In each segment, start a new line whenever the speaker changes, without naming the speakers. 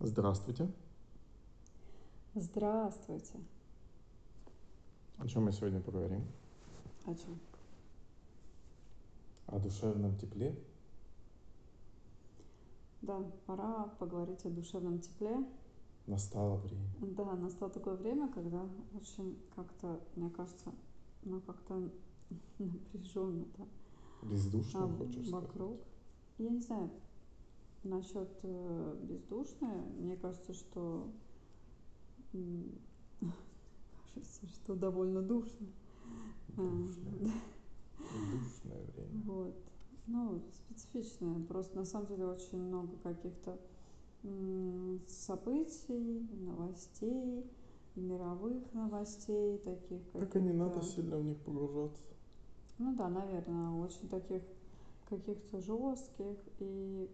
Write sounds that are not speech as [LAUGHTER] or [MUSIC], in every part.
Здравствуйте.
Здравствуйте.
О чем мы сегодня поговорим?
О чем?
О душевном тепле?
Да, пора поговорить о душевном тепле.
Настало время.
Да, настало такое время, когда очень как-то, мне кажется, ну как-то [LAUGHS] напряженно, да.
Бездушно,
а,
хочешь
вокруг.
сказать?
Я не знаю, насчет э, бездушной, мне кажется, что [LAUGHS] кажется, что довольно душно. А,
Душное. Душное время.
Вот. Ну, специфичное. Просто на самом деле очень много каких-то событий, новостей, и мировых новостей, таких
Так и не надо сильно в них погружаться.
Ну да, наверное, очень таких каких-то жестких и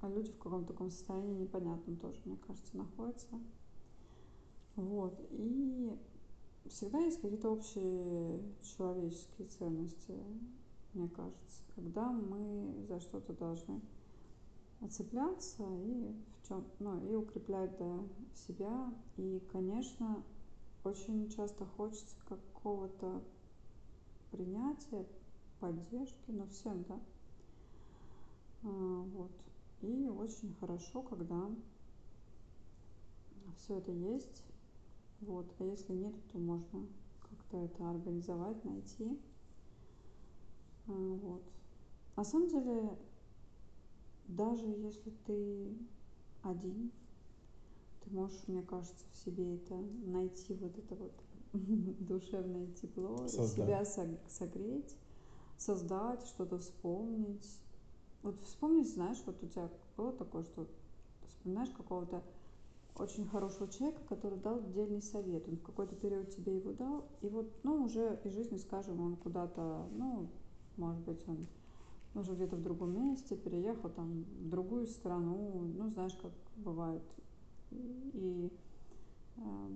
а люди в каком-то таком состоянии непонятном тоже, мне кажется, находятся. Вот. И всегда есть какие-то общие человеческие ценности, мне кажется, когда мы за что-то должны отцепляться и в чем, ну, и укреплять да, себя. И, конечно, очень часто хочется какого-то принятия, поддержки, но всем, да. А, Вот. И очень хорошо, когда все это есть. Вот. А если нет, то можно как-то это организовать, найти. А, Вот. На самом деле, даже если ты один, ты можешь, мне кажется, в себе это найти вот это вот [LAUGHS] душевное тепло,
Создать.
себя сог- согреть, создать, что-то вспомнить. Вот вспомнить, знаешь, вот у тебя было такое, что вспоминаешь какого-то очень хорошего человека, который дал отдельный совет. Он в какой-то период тебе его дал, и вот, ну, уже из жизни, скажем, он куда-то, ну, может быть, он уже где-то в другом месте, переехал там в другую страну, ну, знаешь, как бывает. И, э,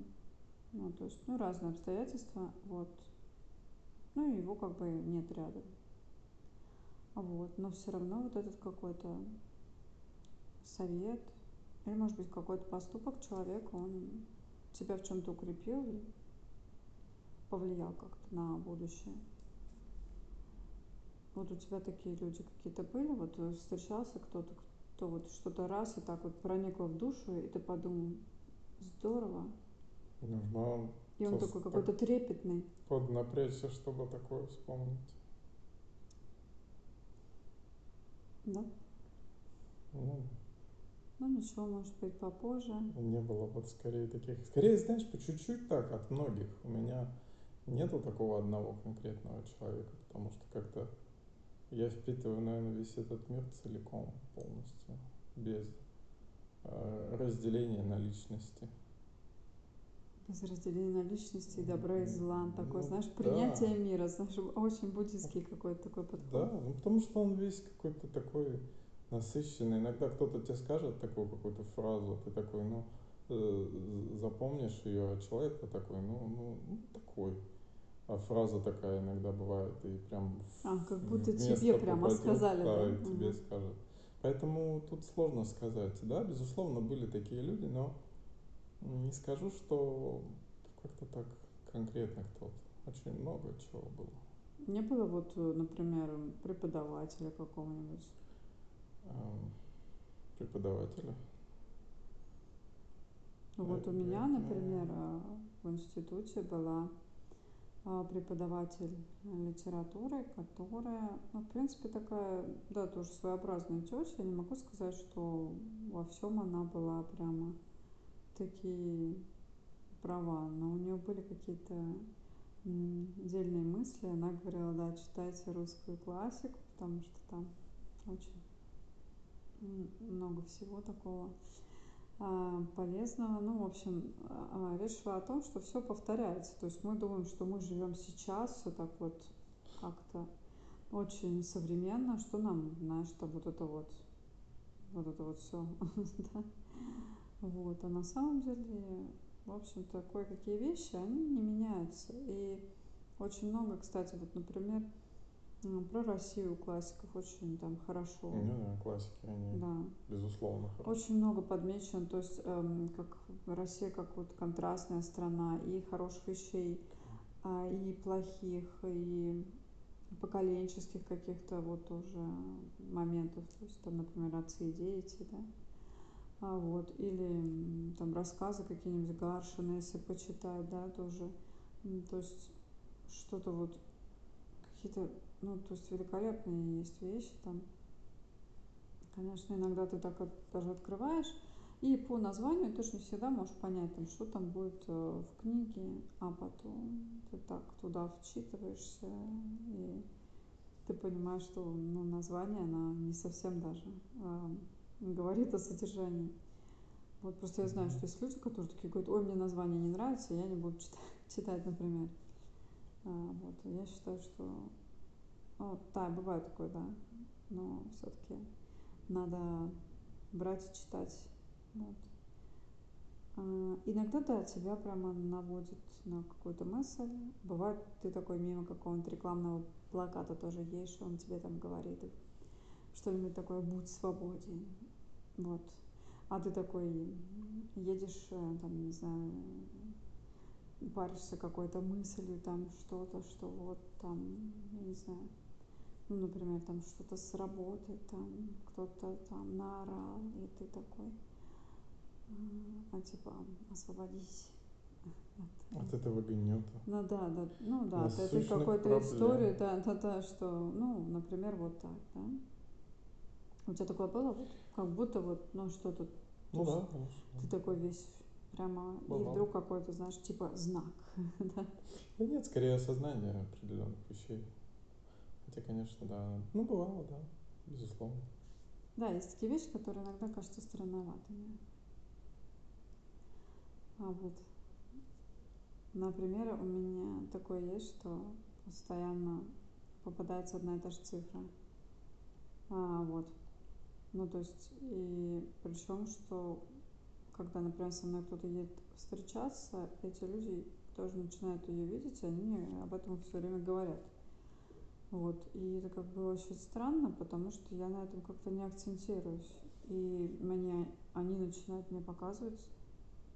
ну, то есть, ну, разные обстоятельства, вот. Ну, его как бы нет рядом. Вот, но все равно вот этот какой-то совет, или, может быть, какой-то поступок человека, он тебя в чем-то укрепил и повлиял как-то на будущее. Вот у тебя такие люди какие-то были, вот встречался кто-то, кто вот что-то раз и так вот проникло в душу, и ты подумал, здорово.
Нужно
И он такой какой-то трепетный.
поднапрячься, чтобы такое вспомнить.
Да?
Ну,
Ну ничего, может быть, попозже.
не было вот скорее таких. Скорее, знаешь, по чуть-чуть так от многих. У меня нету такого одного конкретного человека, потому что как-то я впитываю, наверное, весь этот мир целиком, полностью, без э, разделения на личности.
Без разделения на личности, добра и зла. Такое,
Ну,
знаешь,
да.
принятие мира, знаешь, очень буддийский какой-то такой подход.
Да, ну потому что он весь какой-то такой насыщенный. Иногда кто-то тебе скажет такую какую-то фразу, ты такой, ну, э, запомнишь ее, а человек такой, ну, ну, ну, такой. А фраза такая иногда бывает, и прям
А, как будто тебе прямо
попадет,
сказали, да?
и тебе
Мгм.
скажут. Поэтому тут сложно сказать. Да, безусловно, были такие люди, но не скажу, что как-то так конкретно кто-то. Очень много чего было.
Не было вот, э, например, преподавателя какого-нибудь.
Эм, Преподавателя.
Ну, Вот у
Э,
меня,
это-
например, э, в институте была преподаватель литературы, которая, ну, в принципе, такая, да, тоже своеобразная тетя. Я не могу сказать, что во всем она была прямо такие права, но у нее были какие-то м, отдельные мысли. Она говорила, да, читайте русскую классику, потому что там очень много всего такого а, полезного. Ну, в общем, а, речь шла о том, что все повторяется. То есть мы думаем, что мы живем сейчас, все так вот как-то очень современно, что нам, знаешь, там вот это вот, вот это вот все, [LAUGHS] Вот, а на самом деле, в общем-то, кое-какие вещи, они не меняются. И очень много, кстати, вот, например, Ну, Про Россию классиков очень там хорошо.
Ну да, классики, они,
Да.
безусловно, хорошие.
Очень много подмечено, то есть эм, как Россия как вот контрастная страна и хороших вещей, а, и плохих, и поколенческих каких-то вот тоже моментов, то есть там, например, отцы и дети, да, вот, или там рассказы какие-нибудь Гаршина, если почитать, да, тоже, то есть что-то вот, какие-то, ну, то есть великолепные есть вещи там, конечно, иногда ты так вот даже открываешь, и по названию ты же не всегда можешь понять, там, что там будет э, в книге, а потом ты так туда вчитываешься, и ты понимаешь, что ну, название, оно не совсем даже э, говорит о содержании. Вот просто я знаю, что есть люди, которые такие говорят, ой, мне название не нравится, я не буду читать, [LAUGHS] читать например. А, вот, я считаю, что, ну, да, бывает такое, да, но все-таки надо брать и читать. Вот. А, иногда, да, тебя прямо наводит на какую-то мысль. Бывает, ты такой мимо какого-нибудь рекламного плаката тоже едешь, он тебе там говорит что-нибудь такое «Будь свободен». Вот. А ты такой едешь, э, там, не знаю, паришься какой-то мыслью, там что-то, что вот там, я не знаю, ну, например, там что-то с работы, там кто-то там наорал, и ты такой, а типа, освободись.
От этого гнета.
Ну да, да, ну да, от этой какой-то истории, да, да, да, что, ну, например, вот так, да. У тебя такое было, вот, как будто вот, ну, что-то,
Ну
То
да,
ты такой весь прямо, и
Бывало.
вдруг какой-то, знаешь, типа знак, [LAUGHS] да.
Да нет, скорее осознание определенных вещей. Хотя, конечно, да. Ну, бывало, да, безусловно.
Да, есть такие вещи, которые иногда кажутся странноватыми. А вот, например, у меня такое есть, что постоянно попадается одна и та же цифра. А, вот. Ну, то есть, и причем, что когда, например, со мной кто-то едет встречаться, эти люди тоже начинают ее видеть, и они мне об этом все время говорят. Вот. И это как бы очень странно, потому что я на этом как-то не акцентируюсь. И мне, они начинают мне показывать,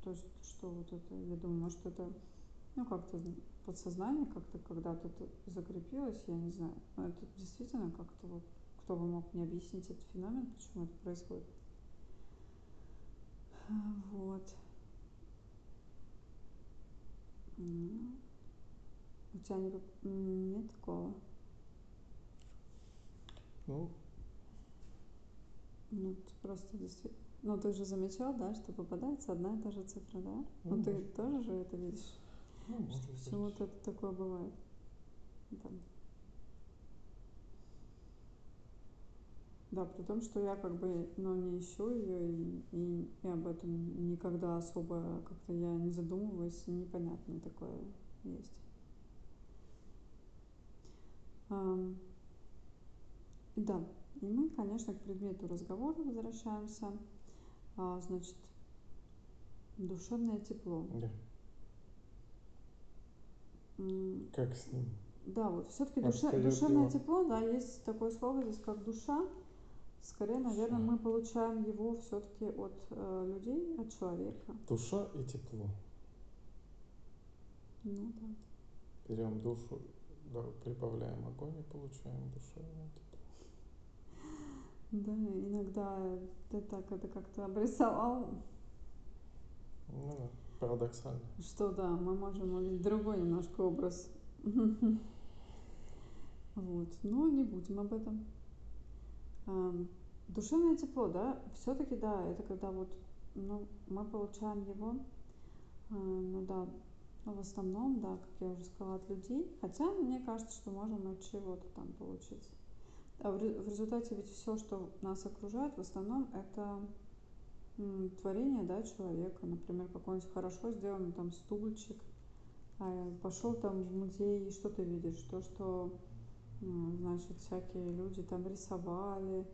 то что вот это, я думаю, может, это, ну, как-то подсознание как-то когда-то закрепилось, я не знаю. Но это действительно как-то вот, кто бы мог мне объяснить этот феномен, почему это происходит. А, Вот. М. У тебя не, нет такого?
Ну,
Ну, ты просто действительно... Ну, ты же замечал, да, что попадается одна и та же цифра, да?
Ну,
Ну, ты тоже же это видишь,
ну,
что почему-то это такое бывает. Да. Да, при том, что я как бы, ну, не ищу ее и, и, и об этом никогда особо как-то я не задумываюсь, непонятно такое есть. И да, и мы, конечно, к предмету разговора возвращаемся. А, значит, душевное тепло.
Да. Как с ним?
Да, вот все-таки
Обстоят
душевное
дела.
тепло, да, есть такое слово здесь, как душа. Скорее, наверное, мы получаем его все-таки от э, людей, от человека.
Душа и тепло.
Ну да.
Берем душу, да, прибавляем огонь и получаем душевное тепло.
Да, иногда ты так это как-то обрисовал,
Ну да, парадоксально.
что да, мы можем увидеть другой немножко образ. [LAUGHS] Вот, но не будем об этом. Душевное тепло, да, все-таки да, это когда вот, ну, мы получаем его, а, ну да, ну, в основном, да, как я уже сказала, от людей. Хотя мне кажется, что можем от чего-то там получить. А в, ре- в результате ведь все, что нас окружает, в основном это творение, да, человека. Например, какой-нибудь хорошо сделанный там стульчик. А, пошел там в музей, и что ты видишь? То, что, значит, всякие люди там рисовали,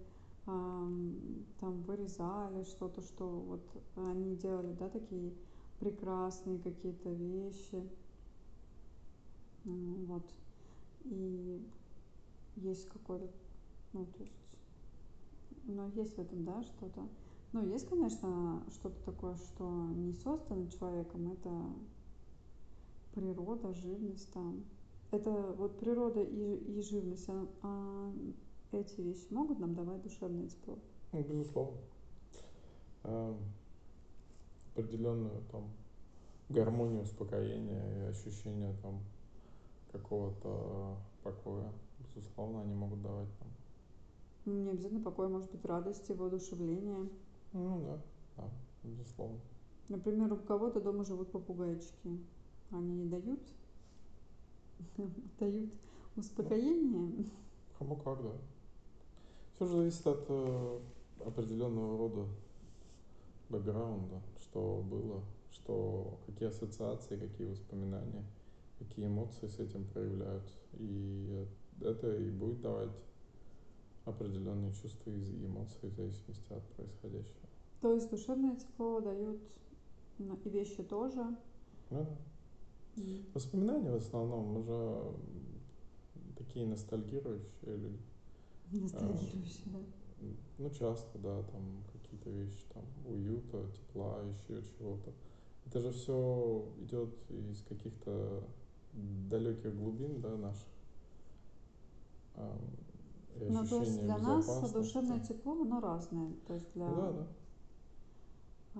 ам, там вырезали что-то, что вот они делали, да, такие прекрасные какие-то вещи. Вот. И есть какой-то, ну, то есть, но есть в этом, да, что-то. Ну, есть, конечно, что-то такое, что не создано человеком, это природа, живность там. Это вот природа и, и живность, а, а эти вещи могут нам давать душевное тепло?
Ну, безусловно. А, определенную там гармонию, успокоение и ощущение там какого-то покоя, безусловно, они могут давать нам.
Не обязательно покой, может быть, радость и воодушевление.
Ну да, да, безусловно.
Например, у кого-то дома живут попугайчики. Они не дают, [LAUGHS] дают успокоение.
Кому как, да. Все же зависит от э, определенного рода бэкграунда, что было, что какие ассоциации, какие воспоминания, какие эмоции с этим проявляются. И это и будет давать определенные чувства и эмоции в зависимости от происходящего.
То есть душевное тепло дают ну, и вещи тоже.
Да. Mm. Воспоминания в основном, мы же такие ностальгирующие люди.
Ностальгирующие, а,
да. Ну, часто, да, там какие-то вещи, там, уюта, тепла, еще чего-то. Это же все идет из каких-то далеких глубин, да, наших.
Ну, то есть для нас душевное тепло, оно разное. То есть для
да, да.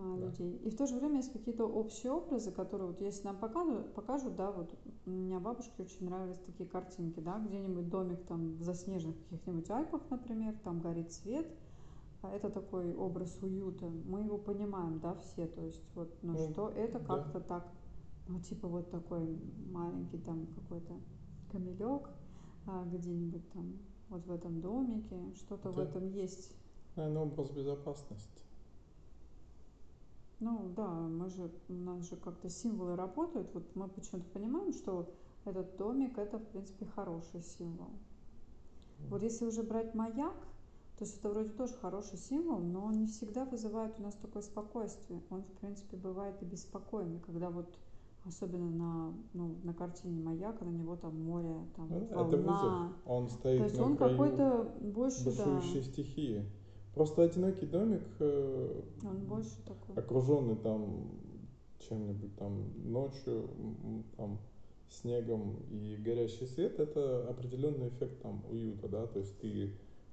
А, людей. Да. И в то же время есть какие-то общие образы, которые вот если нам покажут, покажут, да, вот у меня бабушке очень нравились такие картинки, да, где-нибудь домик там в заснеженных каких-нибудь Альпах, например, там горит свет, а это такой образ уюта. Мы его понимаем, да, все, то есть вот, ну, ну что это как-то да. так, ну, типа вот такой маленький там какой-то камелек а, где-нибудь там вот в этом домике, что-то в этом есть.
Наверное, образ безопасности.
Ну да, мы же, у нас же как-то символы работают. Вот мы почему-то понимаем, что этот домик это, в принципе, хороший символ. Вот если уже брать маяк, то есть это вроде тоже хороший символ, но он не всегда вызывает у нас такое спокойствие. Он, в принципе, бывает и беспокойный, когда вот особенно на, ну, на картине маяка, на него там море, там
ну,
волна.
Это вызов. Он стоит
То есть
на
он какой-то больше,
да. стихии. Просто одинокий домик, э,
он больше такой.
окруженный там чем-нибудь там ночью, там снегом и горящий свет, это определенный эффект там уюта, да, то есть ты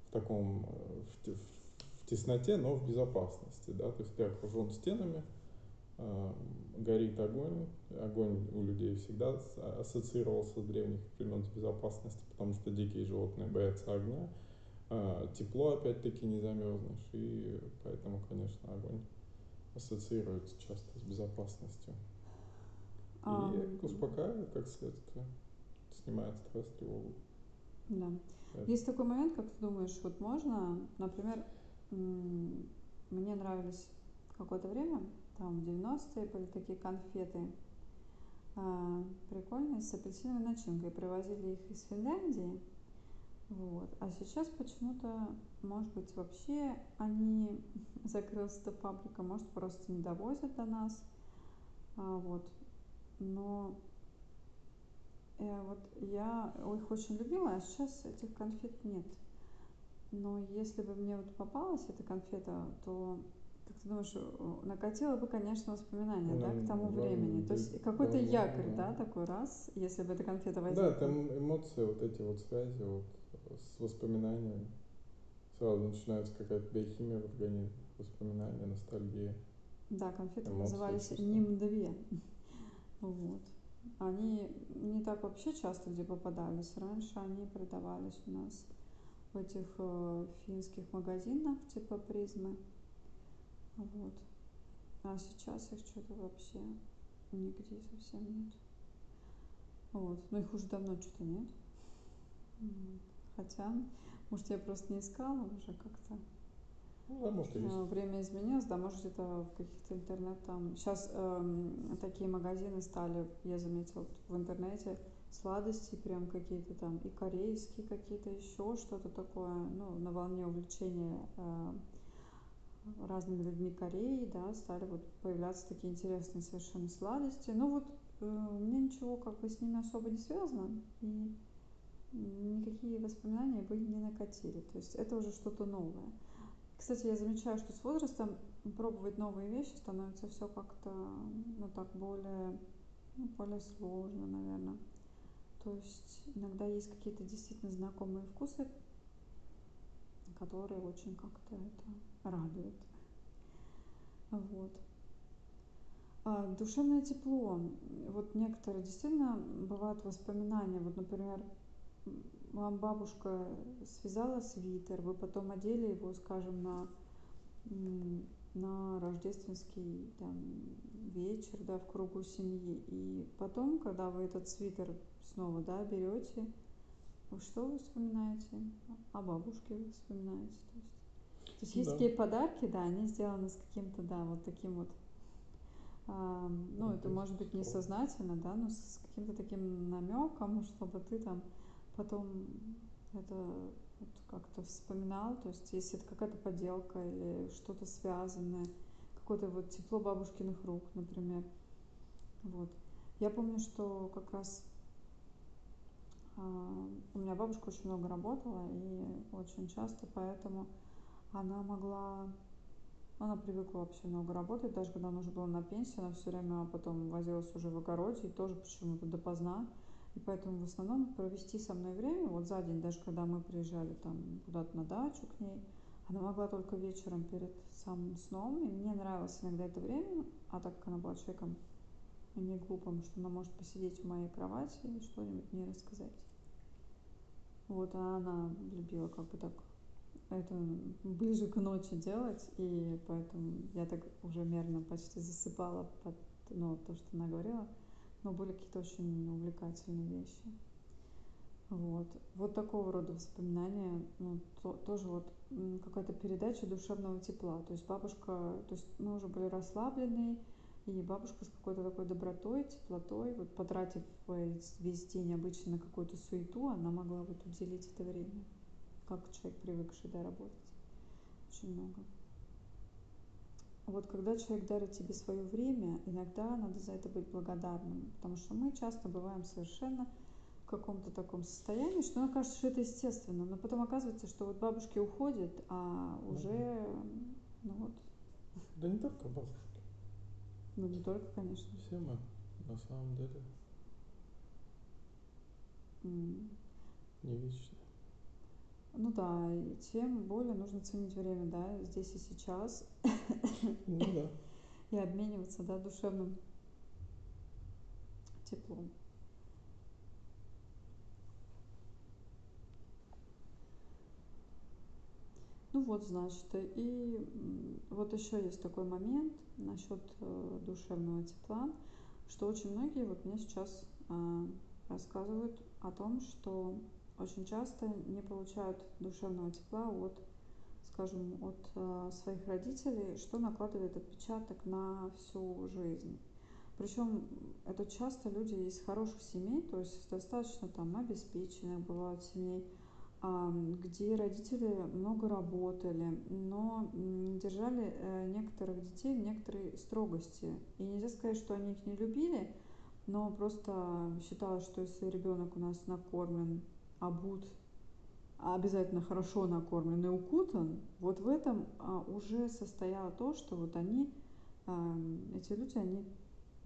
в таком, э, в, в тесноте, но в безопасности, да, то есть ты окружен стенами, э, горит огонь, огонь у людей всегда ассоциировался с древних времен с безопасностью, потому что дикие животные боятся огня, а, тепло опять-таки не замерзнешь, и поэтому, конечно, огонь ассоциируется часто с безопасностью. А... И успокаивает, как следствие, снимает стресс, тревогу.
Да. Это. Есть такой момент, как ты думаешь, вот можно, например, мне нравились какое-то время, там в 90-е были такие конфеты, а, прикольные, с апельсиновой начинкой. Привозили их из Финляндии. Вот. А сейчас почему-то, может быть, вообще они [LAUGHS] закрылась эта фабрика, может, просто не довозят до нас. А, вот. Но э, вот я их очень любила, а сейчас этих конфет нет. Но если бы мне вот попалась эта конфета, то как ты думаешь, накатило бы, конечно, воспоминания, да, к тому да, времени. Да, То есть какой-то да, якорь, да. да, такой раз, если бы эта конфета возникла.
Да, там эмоции, вот эти вот связи, вот с воспоминаниями. Сразу начинается какая-то биохимия в организме, воспоминания, ностальгия.
Да, конфеты эмоции, назывались НИМ-2. Вот. Они не так вообще часто где попадались. Раньше они продавались у нас в этих э, финских магазинах типа призмы. Вот. А сейчас их что-то вообще нигде совсем нет. Вот. Но их уже давно что-то нет. Хотя, может, я просто не искала уже как-то.
Ну, да, может, есть.
Время изменилось, да, может, где-то в каких-то интернет там. Сейчас эм, такие магазины стали, я заметила в интернете, сладости прям какие-то там, и корейские какие-то еще, что-то такое, ну, на волне увлечения э, разными людьми Кореи, да, стали вот появляться такие интересные совершенно сладости. Ну вот э, у меня ничего как бы с ними особо не связано. И никакие воспоминания бы не накатили. То есть это уже что-то новое. Кстати, я замечаю, что с возрастом пробовать новые вещи становится все как-то, ну так, более, ну, более сложно, наверное. То есть иногда есть какие-то действительно знакомые вкусы, которые очень как-то это радуют. Вот. А, душевное тепло. Вот некоторые действительно бывают воспоминания. Вот, например, вам бабушка связала свитер, вы потом одели его, скажем, на, на рождественский там, вечер, да, в кругу семьи. И потом, когда вы этот свитер снова, да, берете, вы что вы вспоминаете? О бабушке вы вспоминаете. То есть, то есть есть да. такие подарки, да, они сделаны с каким-то, да, вот таким вот а, ну, это может быть несознательно, да, но с каким-то таким намеком, чтобы ты там потом это вот как-то вспоминал, то есть если это какая-то поделка или что-то связанное, какое-то вот тепло бабушкиных рук, например. Вот. Я помню, что как раз а, у меня бабушка очень много работала и очень часто, поэтому она могла, она привыкла вообще много работать, даже когда она уже была на пенсии, она все время потом возилась уже в огороде и тоже почему-то допоздна. И поэтому в основном провести со мной время, вот за день, даже когда мы приезжали там куда-то на дачу к ней, она могла только вечером перед самым сном, и мне нравилось иногда это время, а так как она была человеком не глупым, что она может посидеть в моей кровати и что-нибудь мне рассказать. Вот, а она любила как бы так это ближе к ночи делать, и поэтому я так уже мерно почти засыпала под ну, то, что она говорила но были какие-то очень увлекательные вещи. Вот. Вот такого рода воспоминания, ну, то, тоже вот какая-то передача душевного тепла. То есть бабушка, то есть мы уже были расслаблены, и бабушка с какой-то такой добротой, теплотой, вот потратив весь день обычно на какую-то суету, она могла вот уделить это время, как человек привыкший, да, работать. Очень много. Вот когда человек дарит тебе свое время, иногда надо за это быть благодарным, потому что мы часто бываем совершенно в каком-то таком состоянии, что нам кажется, что это естественно, но потом оказывается, что вот бабушки уходят, а уже, ну вот.
Да не только бабушки.
Ну не только, конечно.
Все мы, на самом деле. Mm. Не вечные.
Ну да, и тем более нужно ценить время, да, здесь и сейчас.
Ну да. [LAUGHS]
И обмениваться, да, душевным теплом. Ну вот, значит, и вот еще есть такой момент насчет э, душевного тепла, что очень многие вот мне сейчас э, рассказывают о том, что очень часто не получают душевного тепла от, скажем, от э, своих родителей, что накладывает отпечаток на всю жизнь. Причем это часто люди из хороших семей, то есть достаточно там обеспеченных бывают семей, где родители много работали, но держали э, некоторых детей в некоторой строгости. И нельзя сказать, что они их не любили, но просто считалось, что если ребенок у нас накормлен обут, а обязательно хорошо накормлен и укутан, вот в этом а, уже состояло то, что вот они, а, эти люди, они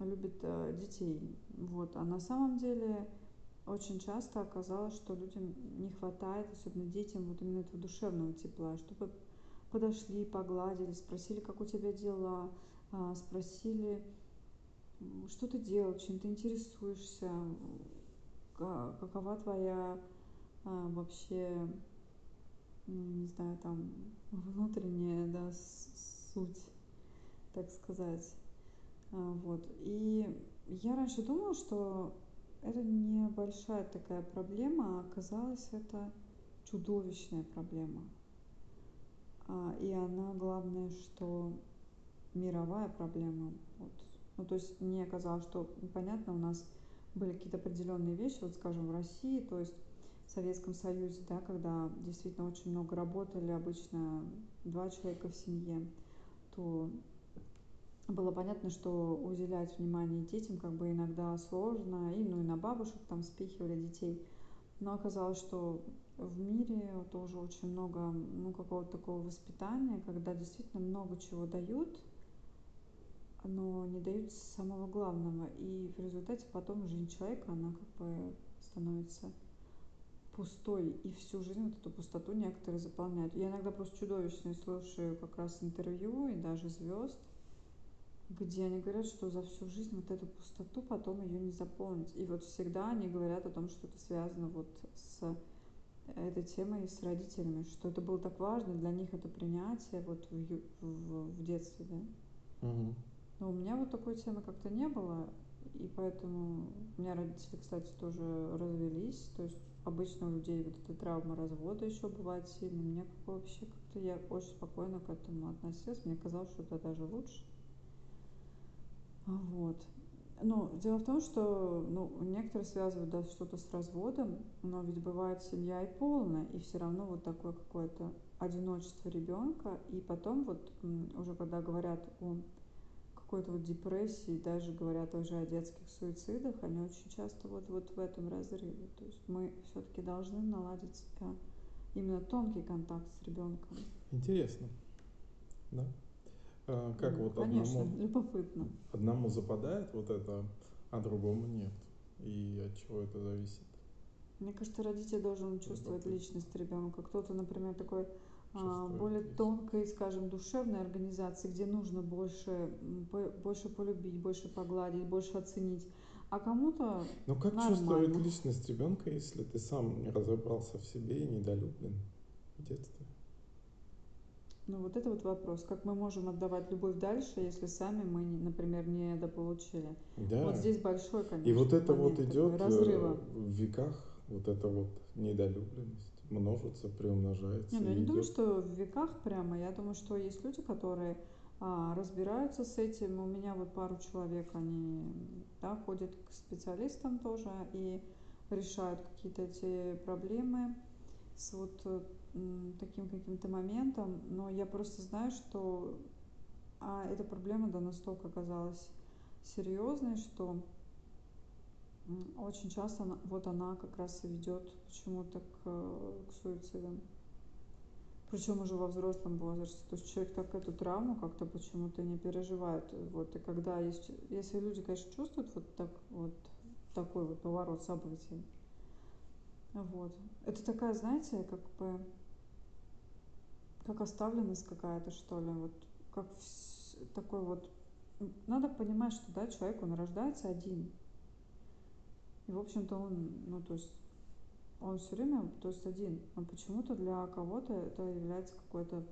любят детей. Вот. А на самом деле очень часто оказалось, что людям не хватает, особенно детям, вот именно этого душевного тепла, чтобы подошли, погладили, спросили, как у тебя дела, спросили, что ты делал, чем ты интересуешься, какова твоя а, вообще, не знаю, там внутренняя, да, суть, так сказать. А, вот. И я раньше думала, что это небольшая такая проблема, а оказалось это чудовищная проблема. А, и она, главное, что мировая проблема. Вот. Ну, то есть мне казалось, что, понятно, у нас были какие-то определенные вещи, вот, скажем, в России, то есть Советском Союзе, да, когда действительно очень много работали, обычно два человека в семье, то было понятно, что уделять внимание детям как бы иногда сложно, и, ну, и на бабушек там спихивали детей. Но оказалось, что в мире тоже очень много ну, какого-то такого воспитания, когда действительно много чего дают, но не дают самого главного. И в результате потом жизнь человека, она как бы становится пустой, и всю жизнь вот эту пустоту некоторые заполняют. Я иногда просто чудовищно слушаю как раз интервью и даже звезд, где они говорят, что за всю жизнь вот эту пустоту потом ее не заполнить. И вот всегда они говорят о том, что это связано вот с этой темой с родителями, что это было так важно, для них это принятие вот в, в, в детстве, да.
Угу.
Но у меня вот такой темы как-то не было, и поэтому у меня родители, кстати, тоже развелись, то есть обычно у людей вот эта травма развода еще бывает сильно. Мне как вообще как-то я очень спокойно к этому относилась. Мне казалось, что это даже лучше. Вот. Ну, дело в том, что ну, некоторые связывают да, что-то с разводом, но ведь бывает семья и полная, и все равно вот такое какое-то одиночество ребенка. И потом вот уже когда говорят о какой-то вот депрессии, даже говорят уже о детских суицидах, они очень часто вот, вот в этом разрыве. То есть мы все-таки должны наладить именно тонкий контакт с ребенком.
Интересно. Да? А, как
ну,
вот
конечно,
одному,
любопытно.
одному западает вот это, а другому нет? И от чего это зависит?
Мне кажется, родитель должен чувствовать
Любопытно.
личность ребенка. Кто-то, например, такой а,
Чувствует
более
есть.
тонкой, скажем, душевной организации, где нужно больше, больше полюбить, больше погладить, больше оценить. А кому-то
Ну как
Нормально.
чувствовать личность ребенка, если ты сам не разобрался в себе и недолюблен в детстве?
Ну вот это вот вопрос, как мы можем отдавать любовь дальше, если сами мы, например, не дополучили.
Да.
Вот здесь большой, конечно,
И вот это вот
момент такой
идет э,
разрыва.
в веках, вот эта вот недолюбленность множится, приумножается.
Не, ну я не думаю, что в веках прямо. Я думаю, что есть люди, которые а, разбираются с этим. У меня вот пару человек, они да, ходят к специалистам тоже и решают какие-то эти проблемы с вот таким каким-то моментом. Но я просто знаю, что а, эта проблема да настолько оказалась серьезной, что очень часто она, вот она как раз и ведет почему-то к, э, к суицидам. Причем уже во взрослом возрасте. То есть человек так эту травму как-то почему-то не переживает. Вот. И когда есть, если люди, конечно, чувствуют вот так вот такой вот поворот событий, вот. Это такая, знаете, как бы как оставленность какая-то, что ли, вот как такой вот. Надо понимать, что да, человек, он рождается один. И, в общем-то, он, ну, то есть, он все время, то есть, один. Но почему-то для кого-то это является какой-то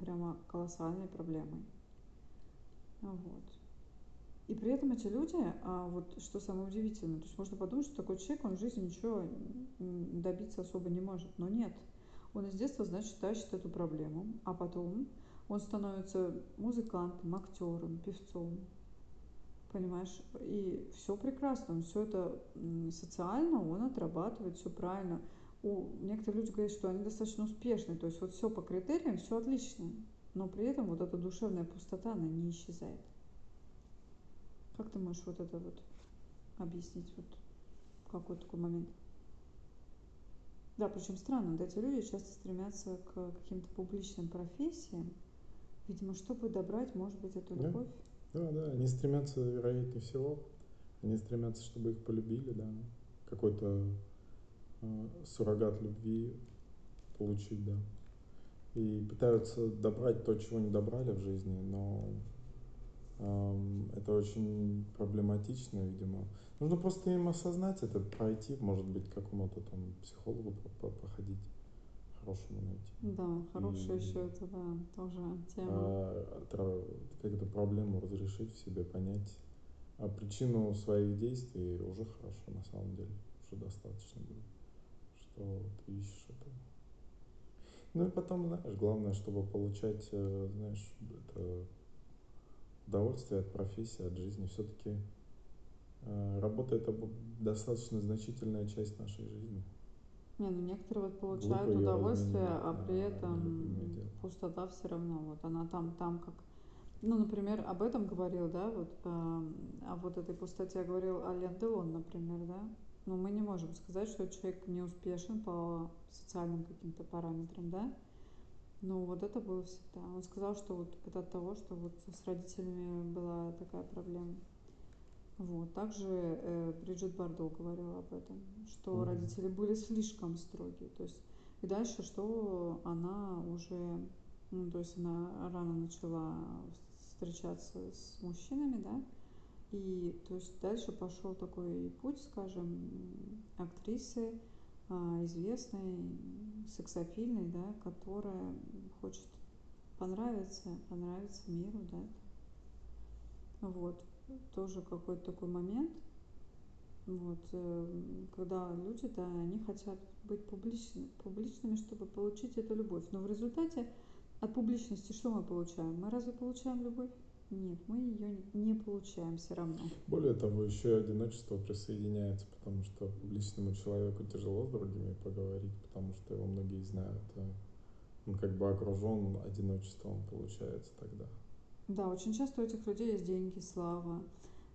прямо колоссальной проблемой. Вот. И при этом эти люди, а, вот что самое удивительное, то есть можно подумать, что такой человек, он в жизни ничего добиться особо не может. Но нет. Он из детства, значит, тащит эту проблему, а потом он становится музыкантом, актером, певцом. Понимаешь? И все прекрасно, он все это социально, он отрабатывает, все правильно. У некоторые люди говорят, что они достаточно успешны, то есть вот все по критериям, все отлично, но при этом вот эта душевная пустота, она не исчезает. Как ты можешь вот это вот объяснить, вот какой такой момент? Да, причем странно, да, эти люди часто стремятся к каким-то публичным профессиям, видимо, чтобы добрать, может быть, эту
Да.
любовь.
Да, да, они стремятся, вероятнее всего, они стремятся, чтобы их полюбили, да, какой-то э, суррогат любви получить, да. И пытаются добрать то, чего не добрали в жизни, но эм, это очень проблематично, видимо. Нужно просто им осознать это, пройти, может быть, какому-то там психологу по- по- походить, хорошему найти.
Да, хорошая
И-
еще это, да, тоже тема.
а, тра- как эту проблему разрешить в себе, понять а причину своих действий уже хорошо на самом деле, уже достаточно будет, что ты ищешь это. Ну и потом, знаешь, главное, чтобы получать, э, знаешь, это удовольствие от профессии, от жизни. Все-таки работа это достаточно значительная часть нашей жизни.
Не, ну некоторые вот получают
её
удовольствие, а при этом пустота все равно. Вот она там, там как. Ну, например, об этом говорил, да, вот а, о вот этой пустоте говорил Ален Делон, например, да. ну, мы не можем сказать, что человек не успешен по социальным каким-то параметрам, да. Но вот это было всегда. Он сказал, что вот это от того, что вот с родителями была такая проблема. Вот. Также э, Бриджит Бардо говорила об этом, что mm-hmm. родители были слишком строгие. То есть, и дальше, что она уже, ну, то есть она рано начала встречаться с мужчинами, да, и то есть дальше пошел такой путь, скажем, актрисы, а, известной, сексапильной, да, которая хочет понравиться, понравиться миру, да. Вот. Тоже какой-то такой момент, вот, э, когда люди, да, они хотят быть публичны, публичными, чтобы получить эту любовь. Но в результате от публичности что мы получаем? Мы разве получаем любовь? Нет, мы ее не получаем все равно.
Более того, еще и одиночество присоединяется, потому что публичному человеку тяжело с другими поговорить, потому что его многие знают. А он как бы окружен одиночеством, получается тогда.
Да, очень часто у этих людей есть деньги, слава,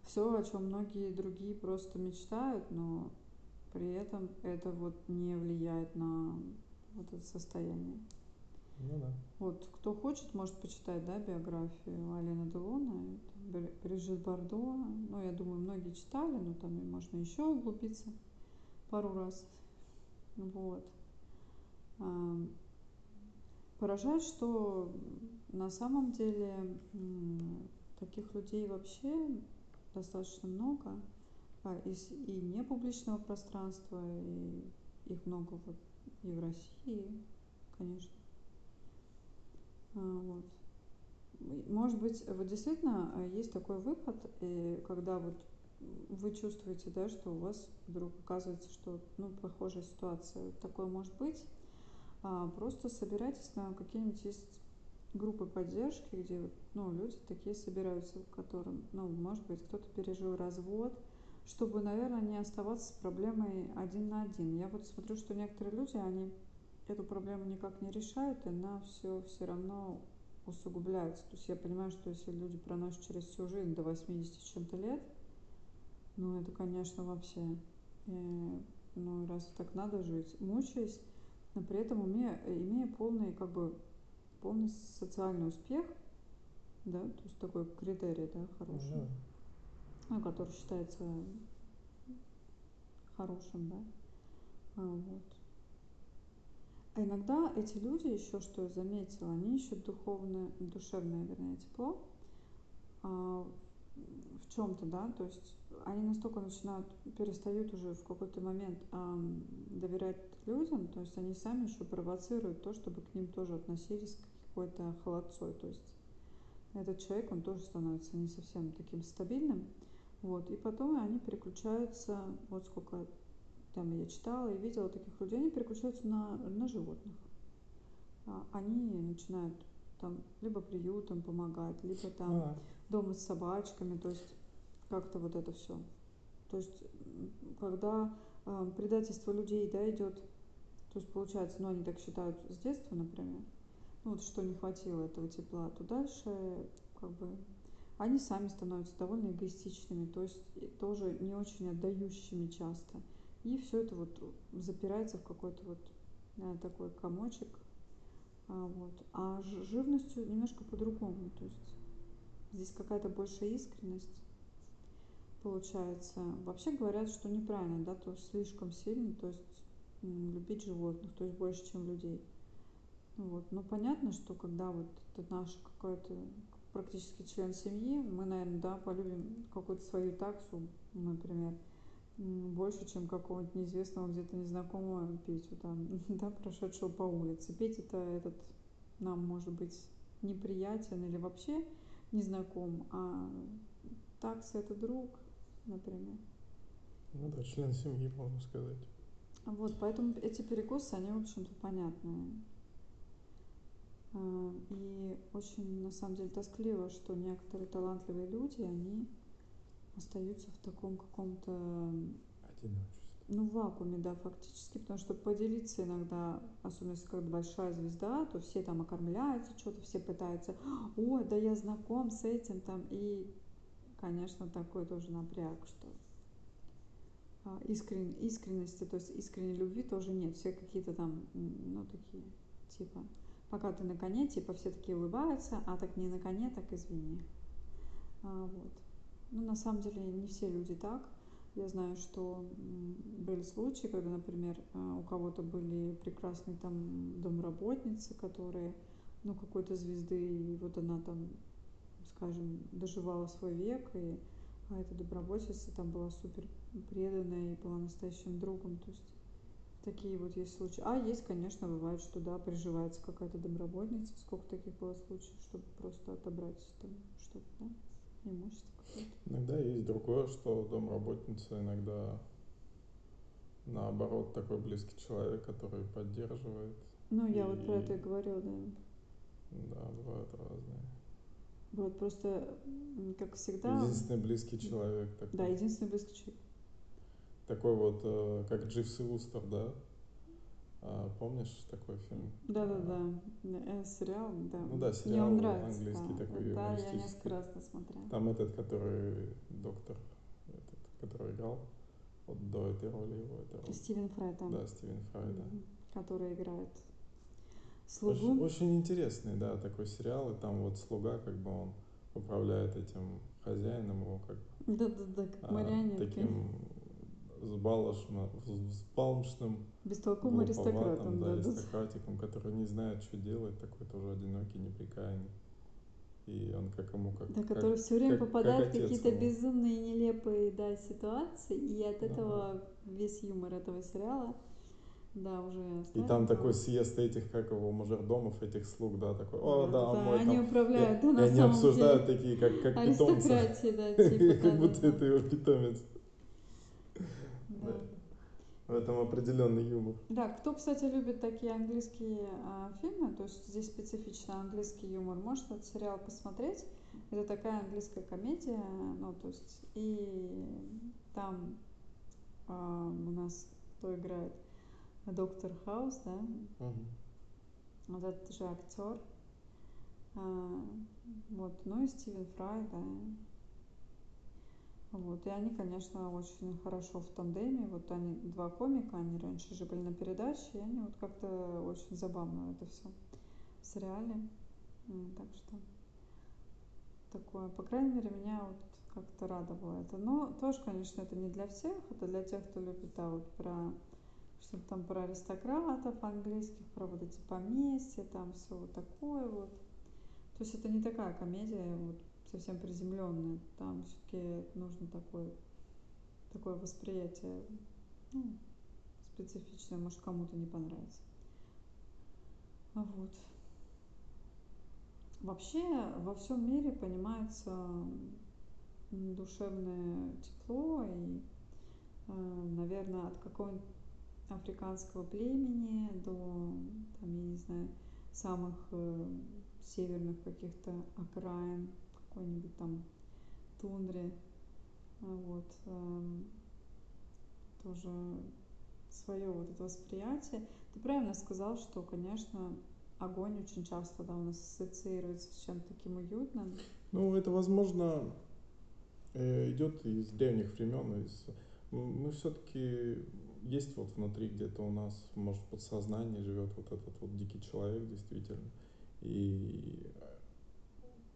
все, о чем многие другие просто мечтают, но при этом это вот не влияет на вот это состояние.
Ну да.
Вот, кто хочет, может почитать, да, биографию Алина Делона, Брижит Бардо. Ну, я думаю, многие читали, но там можно еще углубиться пару раз. Вот. Поражает, что на самом деле таких людей вообще достаточно много а, из и не публичного пространства, и их много вот и в России, конечно. А, вот. Может быть, вот действительно а, есть такой выход, и когда вот вы чувствуете, да, что у вас вдруг оказывается, что ну, похожая ситуация. Такое может быть. А, просто собирайтесь на какие-нибудь есть группы поддержки, где ну, люди такие собираются, которым, ну, может быть, кто-то пережил развод, чтобы, наверное, не оставаться с проблемой один на один. Я вот смотрю, что некоторые люди, они эту проблему никак не решают, и она все все равно усугубляется. То есть я понимаю, что если люди проносят через всю жизнь до 80 с чем-то лет, ну это, конечно, вообще, э, ну раз так надо жить, мучаясь, но при этом имея, имея полный, как бы, полный социальный успех, да, то есть такой критерий, да, хороший, угу. который считается хорошим, да, а, вот. А иногда эти люди еще, что я заметила, они ищут духовное, душевное, вернее, тепло а, в чем-то, да, то есть они настолько начинают, перестают уже в какой-то момент а, доверять людям, то есть они сами еще провоцируют то, чтобы к ним тоже относились какой-то холодцой, то есть этот человек, он тоже становится не совсем таким стабильным, вот, и потом они переключаются, вот сколько там я читала и видела таких людей, они переключаются на, на животных. А, они начинают там либо приютом помогать, либо там а. дома с собачками, то есть как-то вот это все. То есть когда э, предательство людей, да, идет, то есть получается, ну они так считают с детства, например, ну вот что не хватило этого тепла, то дальше как бы они сами становятся довольно эгоистичными, то есть тоже не очень отдающими часто. И все это вот запирается в какой-то вот да, такой комочек. А, вот. а живностью немножко по-другому. То есть здесь какая-то большая искренность получается. Вообще говорят, что неправильно, да, то слишком сильно, то есть любить животных, то есть больше, чем людей. Вот. Но понятно, что когда вот это наш какой-то практически член семьи, мы, наверное, да, полюбим какую-то свою таксу, например, больше, чем какого-нибудь неизвестного где-то незнакомого Петю, там, [LAUGHS] да, прошедшего по улице. Петя-то этот нам может быть неприятен или вообще незнаком, а такса это друг, например.
Ну да, член семьи, можно сказать.
Вот, поэтому эти перекосы, они, в общем-то, понятные. А, и очень, на самом деле, тоскливо, что некоторые талантливые люди, они остаются в таком каком-то...
Одиночестве.
Ну, вакууме, да, фактически, потому что поделиться иногда, особенно если как большая звезда, то все там окормляются, что-то все пытаются, о, да я знаком с этим там, и, конечно, такой тоже напряг, что а, искрен, искренности, то есть искренней любви тоже нет. Все какие-то там, ну, такие, типа, пока ты на коне, типа, все такие улыбаются, а так не на коне, так извини. А, вот. Ну, на самом деле, не все люди так. Я знаю, что были случаи, когда, например, а, у кого-то были прекрасные там домработницы, которые, ну, какой-то звезды, и вот она там, скажем, доживала свой век, и а эта домработница там была супер преданная и была настоящим другом. То есть такие вот есть случаи. А есть, конечно, бывает, что да, приживается какая-то домработница. Сколько таких было случаев, чтобы просто отобрать там что-то, да, имущество.
Иногда есть другое, что домработница иногда наоборот такой близкий человек, который поддерживает.
Ну, я и... вот про это и говорил, да.
Да, бывают разные.
Вот просто, как всегда...
Единственный близкий человек.
Такой. Да, единственный близкий человек.
Такой вот, э, как Дживс и Вустер, да? А, помнишь такой фильм?
Да, да, да. Сериал, да.
Ну да, сериал
Мне он нравится,
английский
да.
такой
Да, я несколько раз досмотрела.
Там этот, который доктор, этот, который играл, вот до этой роли его. Это роль.
Стивен Фрай там.
Да, Стивен Фрай, да.
Который играет слугу.
Очень, очень интересный, да, такой сериал, и там вот слуга, как бы он управляет этим хозяином его, как
бы. Да-да-да, как а,
Таким сбалошным, сбалмошным,
бестолковым аристократом,
да, аристократиком, который не знает, что делать, такой тоже одинокий, неприкаянный. И он как ему как
Да, который
как,
все время
как,
попадает
как
в какие-то безумные, нелепые да, ситуации, и от
да.
этого весь юмор этого сериала да, уже.
И там такой съезд этих, как его, мажордомов, этих слуг, да, такой, о, да,
да,
мой
они
там.
управляют,
да,
на
и они
самом
обсуждают
деле.
такие, как, как
питомцы. да, типа, [LAUGHS]
Как
да,
будто
да,
это его питомец.
Да.
В этом определенный юмор.
Да, кто, кстати, любит такие английские а, фильмы, то есть здесь специфично английский юмор, может этот сериал посмотреть. Это такая английская комедия, ну, то есть, и там а, у нас кто играет? Доктор Хаус, да?
Угу.
Вот этот же актер. А, вот, ну и Стивен Фрай, да. Вот, и они, конечно, очень хорошо в тандеме. Вот они два комика, они раньше же были на передаче, и они вот как-то очень забавно это все в сериале. Так что такое, по крайней мере, меня вот как-то радовало это. Но тоже, конечно, это не для всех, это для тех, кто любит, да, вот про что там про аристократов английских, про вот эти поместья, там все вот такое вот. То есть это не такая комедия вот совсем приземленная, там все-таки нужно такое, такое восприятие ну, специфичное, может кому-то не понравится. Вот. Вообще во всем мире понимается душевное тепло и, э, наверное, от какого-нибудь африканского племени до, там, я не знаю, самых э, северных каких-то окраин, какой-нибудь там тундре. Вот. Э, тоже свое вот это восприятие. Ты правильно сказал, что, конечно, огонь очень часто да, у нас ассоциируется с чем-то таким уютным.
Ну, это, возможно, э, идет из древних времен. Из... Мы все-таки есть вот внутри где-то у нас, может, в подсознании живет вот этот вот дикий человек, действительно. И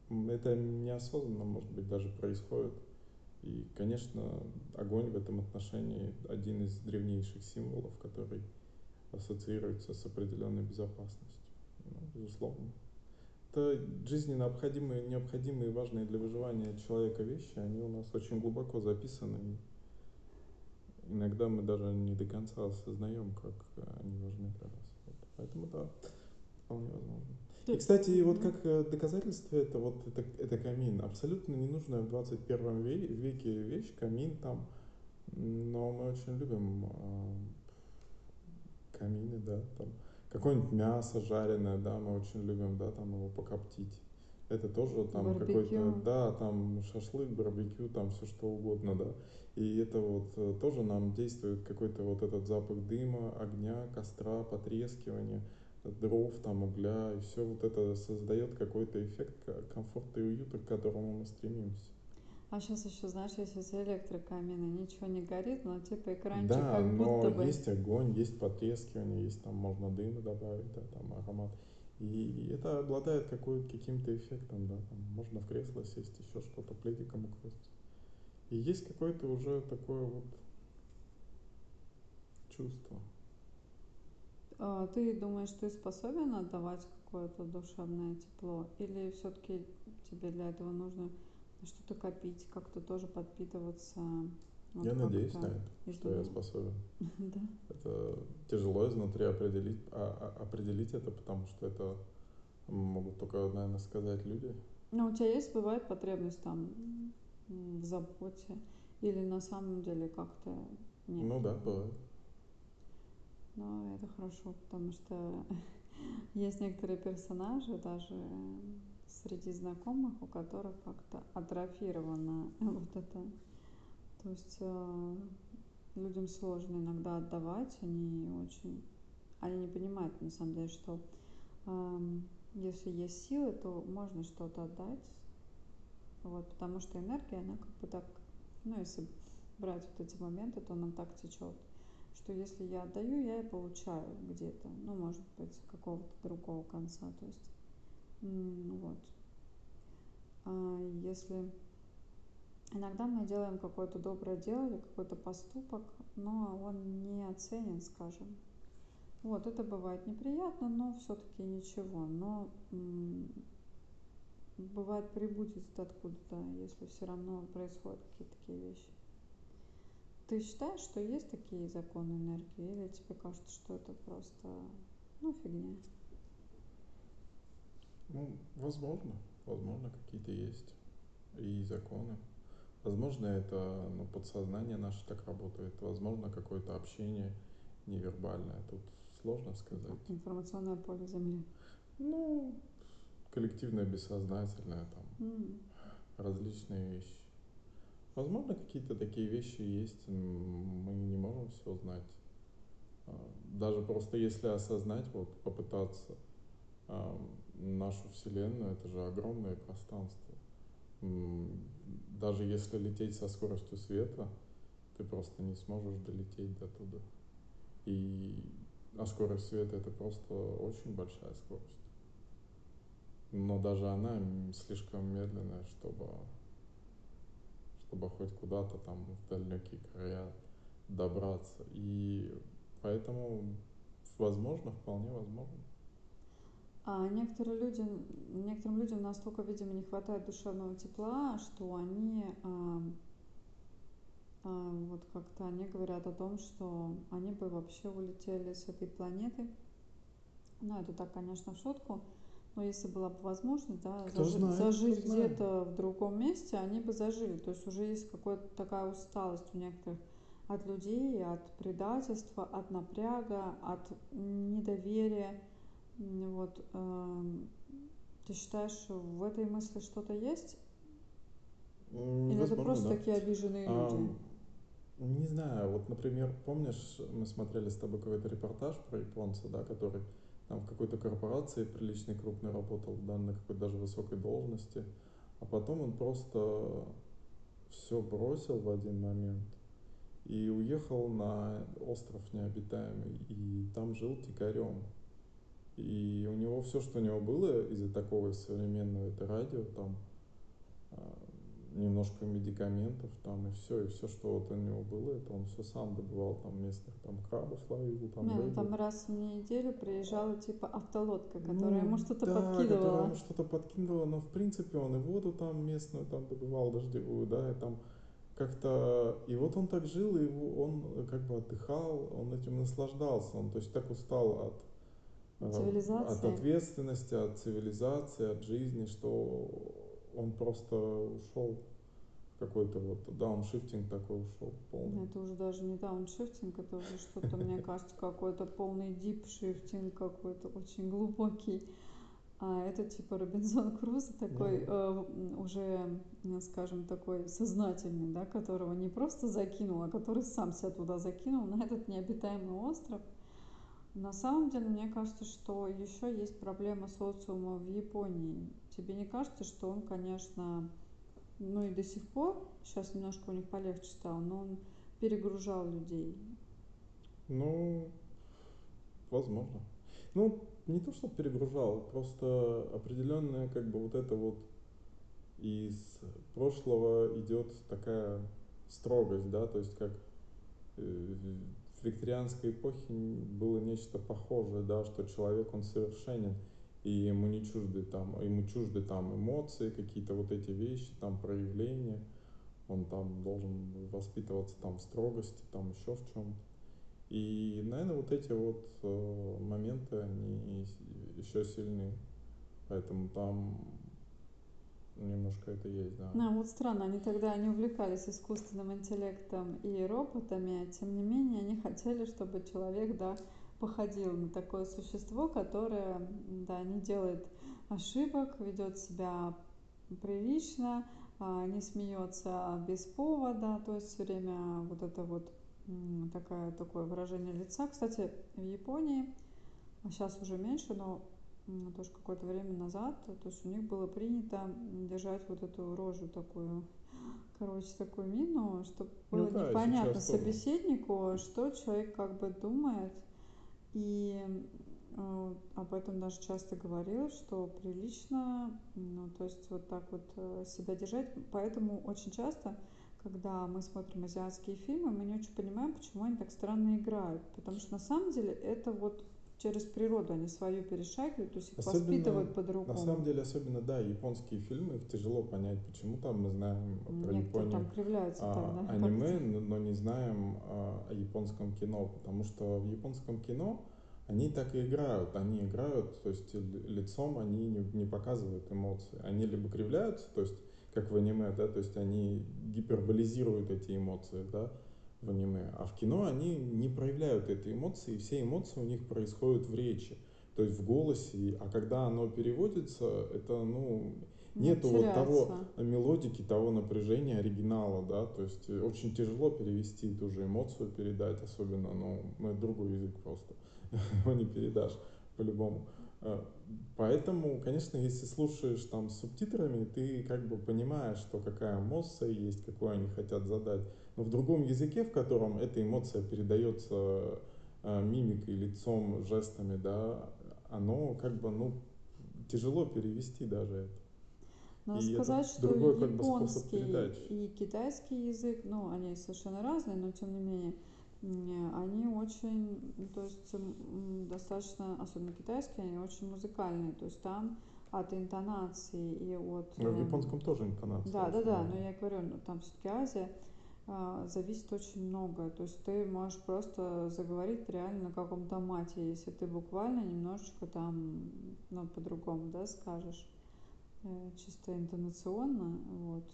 это неосознанно, может быть, даже происходит. И, конечно, огонь в этом отношении один из древнейших символов, который ассоциируется с определенной безопасностью, ну, безусловно. Это жизненно необходимые, необходимые и важные для выживания человека вещи, они у нас очень глубоко записаны, иногда мы даже не до конца осознаем, как они важны для нас. Вот. Поэтому да, вполне возможно. И, кстати, вот как э, доказательство это вот это, это камин. Абсолютно ненужная в 21 веке вещь, камин там. Но мы очень любим э, камины, да, там. Какое-нибудь мясо жареное, да, мы очень любим, да, там его покоптить. Это тоже там какой-то, да, там шашлык, барбекю, там все что угодно, да. И это вот э, тоже нам действует какой-то вот этот запах дыма, огня, костра, потрескивания, дров, там, угля, и все вот это создает какой-то эффект комфорта и уюта, к которому мы стремимся.
А сейчас еще, знаешь, если с электрокамина ничего не горит, но типа экранчик
Да,
как
но
будто бы...
есть огонь, есть потрескивание, есть там можно дым добавить, да, там аромат. И это обладает каким-то эффектом, да, там можно в кресло сесть, еще что-то, пледиком укрыться. И есть какое-то уже такое вот чувство.
А, Ты думаешь, ты способен отдавать какое-то душевное тепло? Или все-таки тебе для этого нужно что-то копить, как-то тоже подпитываться? Вот
я надеюсь на это, что я способен. [LAUGHS]
Да.
Это тяжело изнутри определить, а, а- определить это, потому что это могут только, наверное, сказать люди.
Ну, у тебя есть, бывает потребность там в заботе? Или на самом деле как-то нет?
Ну да, бывает.
Ну, это хорошо, потому что [LAUGHS] есть некоторые персонажи, даже среди знакомых, у которых как-то атрофировано [LAUGHS] вот это. То есть э, людям сложно иногда отдавать, они очень, они не понимают на самом деле, что эм, если есть силы, то можно что-то отдать, вот, потому что энергия, она как бы так, ну, если брать вот эти моменты, то она так течет, что если я отдаю, я и получаю где-то, ну, может быть, какого-то другого конца, то есть, вот. А если иногда мы делаем какое-то доброе дело или какой-то поступок, но он не оценен, скажем, вот, это бывает неприятно, но все-таки ничего. Но бывает прибудет откуда-то, если все равно происходят какие-то такие вещи. Ты считаешь, что есть такие законы энергии, или тебе кажется, что это просто, ну, фигня?
Ну, возможно, возможно, какие-то есть и законы. Возможно, это ну, подсознание наше так работает. Возможно, какое-то общение невербальное. Тут сложно сказать.
Информационное поле Земли.
Ну, коллективное бессознательное, там,
М,
различные вещи. Возможно, какие-то такие вещи есть, мы не можем все знать. А, Даже просто если осознать, вот попытаться а, нашу Вселенную, это же огромное пространство. Даже если лететь со скоростью света, ты просто не сможешь долететь до туда. И а скорость света это просто очень большая скорость. Но даже она слишком медленная, чтобы, чтобы хоть куда-то там в далекие края добраться. И поэтому, возможно, вполне возможно.
А некоторые люди, некоторым людям настолько, видимо, не хватает душевного тепла, что они а, а, вот как-то они говорят о том, что они бы вообще улетели с этой планеты. Ну, это так, конечно, в шутку. Но если была бы возможность, да,
Кто
зажи-
знает,
зажить где-то в другом месте, они бы зажили. То есть уже есть какая-то такая усталость у некоторых от людей, от предательства, от напряга, от недоверия. Вот, эм, ты считаешь, в этой мысли что-то есть? Или это
Возможно,
просто
да.
такие обиженные люди?
Ам, Не знаю, вот, например, помнишь, мы смотрели с тобой какой-то репортаж про японца, да, который там в какой-то корпорации приличной крупной работал, да, на какой-то даже высокой должности, а потом он просто все бросил в один момент и уехал на остров необитаемый, и там жил дикарем. И у него все, что у него было из-за такого современного, это радио, там а, немножко медикаментов там и все, и все, что вот у него было, это он все сам добывал, там местных там крабов ловил, там
Не, ну
рыбу.
там раз в неделю приезжала типа автолодка, которая
Ну,
ему что-то
да, которая
подкидывала.
ему что-то подкидывала, но в принципе он и воду там местную там добывал дождевую, да, и там как-то... И вот он так жил, и он как бы отдыхал, он этим наслаждался, он то есть так устал от э, от
Цивилизации.
ответственности, от цивилизации, от жизни, что он просто ушел какой-то вот дауншифтинг такой ушел
Ну,
полный.
Это уже даже не дауншифтинг, это уже что-то, мне кажется, какой-то полный дипшифтинг какой-то очень глубокий. А это типа Робинзон Крузо такой
Ну.
э, уже, м, скажем, такой сознательный, да, которого не просто закинул, а который сам себя туда закинул на этот необитаемый остров. На самом деле, мне кажется, что еще есть проблема социума в Японии. Тебе не кажется, что он, конечно, ну и до сих пор, сейчас немножко у них полегче стало, но он перегружал людей.
Ну, возможно. Ну, не то, что перегружал, просто определенная как бы вот это вот из прошлого идет такая строгость, да, то есть как э, в викторианской эпохе было нечто похожее, да, что человек, он совершенен, и ему не чужды там, ему чужды там эмоции, какие-то вот эти вещи, там проявления, он там должен воспитываться там в строгости, там еще в чем-то. И, наверное, вот эти вот э, моменты, они еще сильны. Поэтому там немножко это есть, да.
Да, вот странно, они тогда не увлекались искусственным интеллектом и роботами, а тем не менее они хотели, чтобы человек, да, походил на такое существо, которое, да, не делает ошибок, ведет себя прилично, а, не смеется без повода, то есть все время вот это вот такая, такое выражение лица. Кстати, в Японии, сейчас а уже меньше, но тоже какое-то время назад, то есть у них было принято держать вот эту рожу такую, короче, такую мину, чтобы ну было да, непонятно собеседнику, что человек как бы думает. И э, об этом даже часто говорил, что прилично, ну, то есть вот так вот э, себя держать. Поэтому очень часто когда мы смотрим азиатские фильмы, мы не очень понимаем, почему они так странно играют. Потому что на самом деле это вот через природу они свою перешагивают, то есть их особенно, воспитывают по-другому.
На самом деле, особенно, да, японские фильмы, их тяжело понять, почему там мы знаем про Некоторые Японию
там кривляются а,
так, да, аниме, но, но не знаем а, о японском кино, потому что в японском кино они так и играют, они играют, то есть лицом они не, не показывают эмоции, они либо кривляются, то есть как в аниме, да, то есть они гиперболизируют эти эмоции, да, в аниме, а в кино они не проявляют эти эмоции, и все эмоции у них происходят в речи, то есть в голосе, а когда оно переводится, это, ну, нету вот того мелодики, того напряжения оригинала, да, то есть очень тяжело перевести ту же эмоцию, передать, особенно, ну, ну это другой язык просто, [LAUGHS] его не передашь по-любому. Э, поэтому, конечно, если слушаешь там с субтитрами, ты как бы понимаешь, что какая эмоция есть, какую они хотят задать. Но в другом языке, в котором эта эмоция передается э, мимикой, лицом, жестами, да, оно как бы, ну, тяжело перевести даже это.
Надо и сказать, что другой, японский как бы, и китайский язык, ну, они совершенно разные, но тем не менее, они очень, то есть достаточно, особенно китайские, они очень музыкальные, то есть там от интонации и от...
Но в эм, японском тоже интонация.
Да, да, да, но я говорю, ну, там все-таки Азия, зависит очень много. То есть ты можешь просто заговорить реально на каком-то мате, если ты буквально немножечко там, ну, по-другому, да, скажешь, э, чисто интонационно, вот.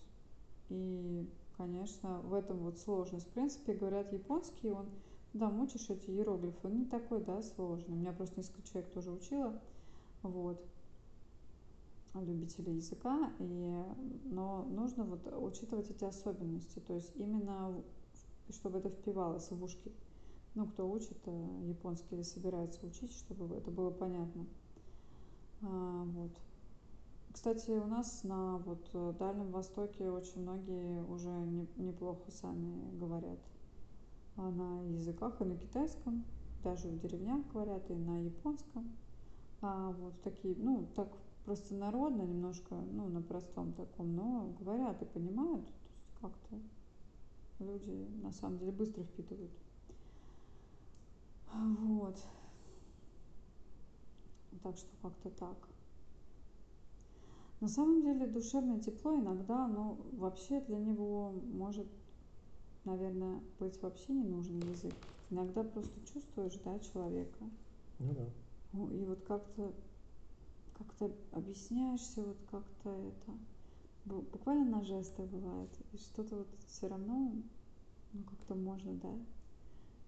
И конечно, в этом вот сложность. В принципе, говорят, японский, он, да, мучишь эти иероглифы, он не такой, да, сложный. У меня просто несколько человек тоже учила, вот, любители языка, и, но нужно вот учитывать эти особенности, то есть именно, чтобы это впивалось в ушки. Ну, кто учит э, японский или собирается учить, чтобы это было понятно. А, вот. Кстати, у нас на вот э, Дальнем Востоке очень многие уже не, неплохо сами говорят а на языках, и на китайском, даже в деревнях говорят, и на японском. А вот такие, ну, так простонародно, немножко, ну, на простом таком, но говорят и понимают, то есть как-то люди на самом деле быстро впитывают. Вот. Так что как-то так. На самом деле душевное тепло иногда, ну, вообще для него может, наверное, быть вообще не нужен язык. Иногда просто чувствуешь, да, человека.
Ну да.
И вот как-то как-то объясняешься, вот как-то это буквально на жесты бывает. И что-то вот все равно, ну, как-то можно, да,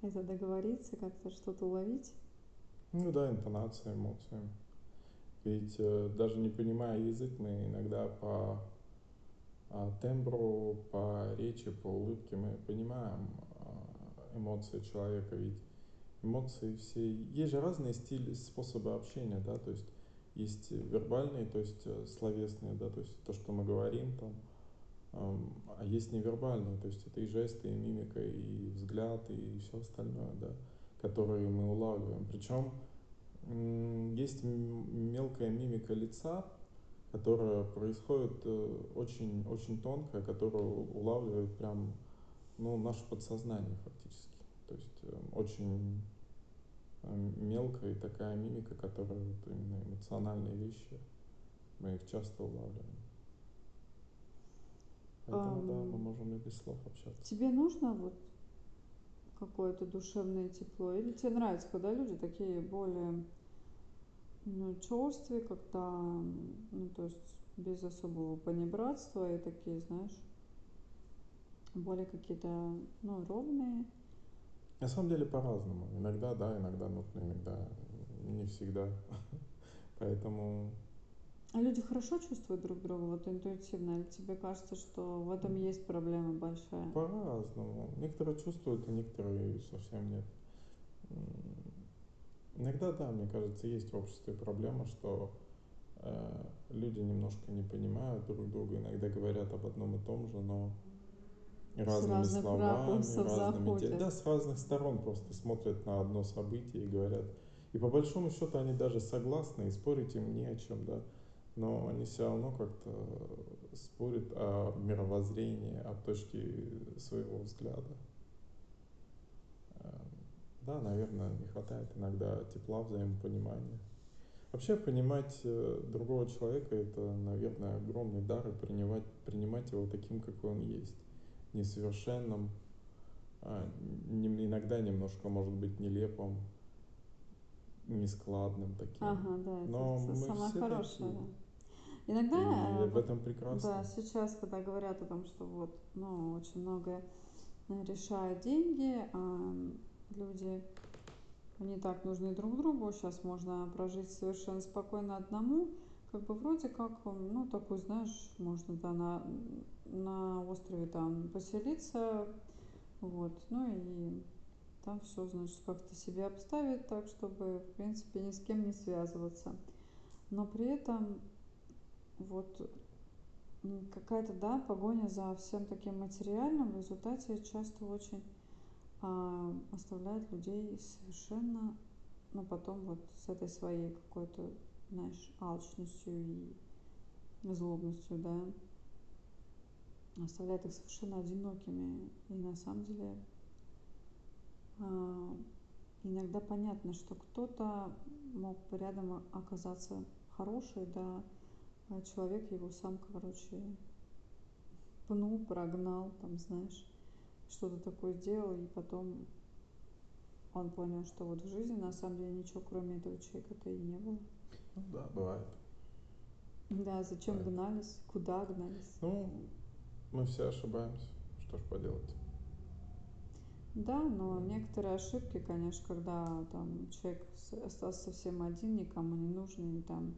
это договориться, как-то что-то уловить.
Ну да, интонация, эмоции. Ведь э, даже не понимая язык, мы иногда по а, тембру, по речи, по улыбке мы понимаем а, эмоции человека. Ведь эмоции все... Есть же разные стили, способы общения, да, то есть есть вербальные, то есть э, словесные, да, то есть то, что мы говорим там, а есть невербальные, то есть это и жесты, и мимика, и взгляд, и все остальное, да, которые мы улавливаем. Причем есть мелкая мимика лица, которая происходит э, очень, очень тонкая, которую улавливает прям ну, наше подсознание фактически. То есть э, очень э, мелкая такая мимика, которая вот именно эмоциональные вещи, мы их часто улавливаем. Поэтому, um, да, мы можем и без слов общаться.
Тебе нужно вот какое-то душевное тепло? Или тебе нравится, когда люди такие более ну, черствые, когда, ну, то есть без особого понебратства и такие, знаешь, более какие-то, ну, ровные?
На самом деле по-разному. Иногда да, иногда нужно, иногда не всегда. [LAUGHS] Поэтому
а люди хорошо чувствуют друг друга, вот интуитивно, или тебе кажется, что в этом есть проблема большая?
По-разному. Некоторые чувствуют, а некоторые совсем нет. Иногда, да, мне кажется, есть в обществе проблема, что э, люди немножко не понимают друг друга, иногда говорят об одном и том же, но разными с словами, разными де... да, с разных сторон просто смотрят на одно событие и говорят. И по большому счету они даже согласны, и спорить им не о чем, да но они все равно как-то спорят о мировоззрении, о точке своего взгляда. Эм, да, наверное, не хватает иногда тепла, взаимопонимания. Вообще понимать э, другого человека это, наверное, огромный дар и принимать, принимать его таким, какой он есть. Несовершенным, а, иногда немножко, может быть, нелепым, нескладным таким.
Ага, да, Но это мы самое все хорошее. Такие. Иногда...
И э, в этом прекрасно.
Да, сейчас, когда говорят о том, что вот, ну, очень многое э, решают деньги, а люди не так нужны друг другу, сейчас можно прожить совершенно спокойно одному, как бы вроде как, ну, такой, знаешь, можно, да, на, на острове там поселиться, вот, ну и там все, значит, как-то себе обставить так, чтобы, в принципе, ни с кем не связываться. Но при этом вот какая-то, да, погоня за всем таким материальным в результате часто очень а, оставляет людей совершенно, ну, потом вот с этой своей какой-то, знаешь, алчностью и злобностью, да, оставляет их совершенно одинокими. И на самом деле а, иногда понятно, что кто-то мог бы рядом оказаться хороший, да, а человек его сам, короче, пнул, прогнал, там, знаешь, что-то такое сделал, и потом он понял, что вот в жизни на самом деле ничего кроме этого человека-то и не было.
Ну да, бывает.
Да, зачем бывает. гнались, куда гнались?
Ну, мы все ошибаемся, что ж поделать.
Да, но некоторые ошибки, конечно, когда там человек остался совсем один, никому не нужный, и там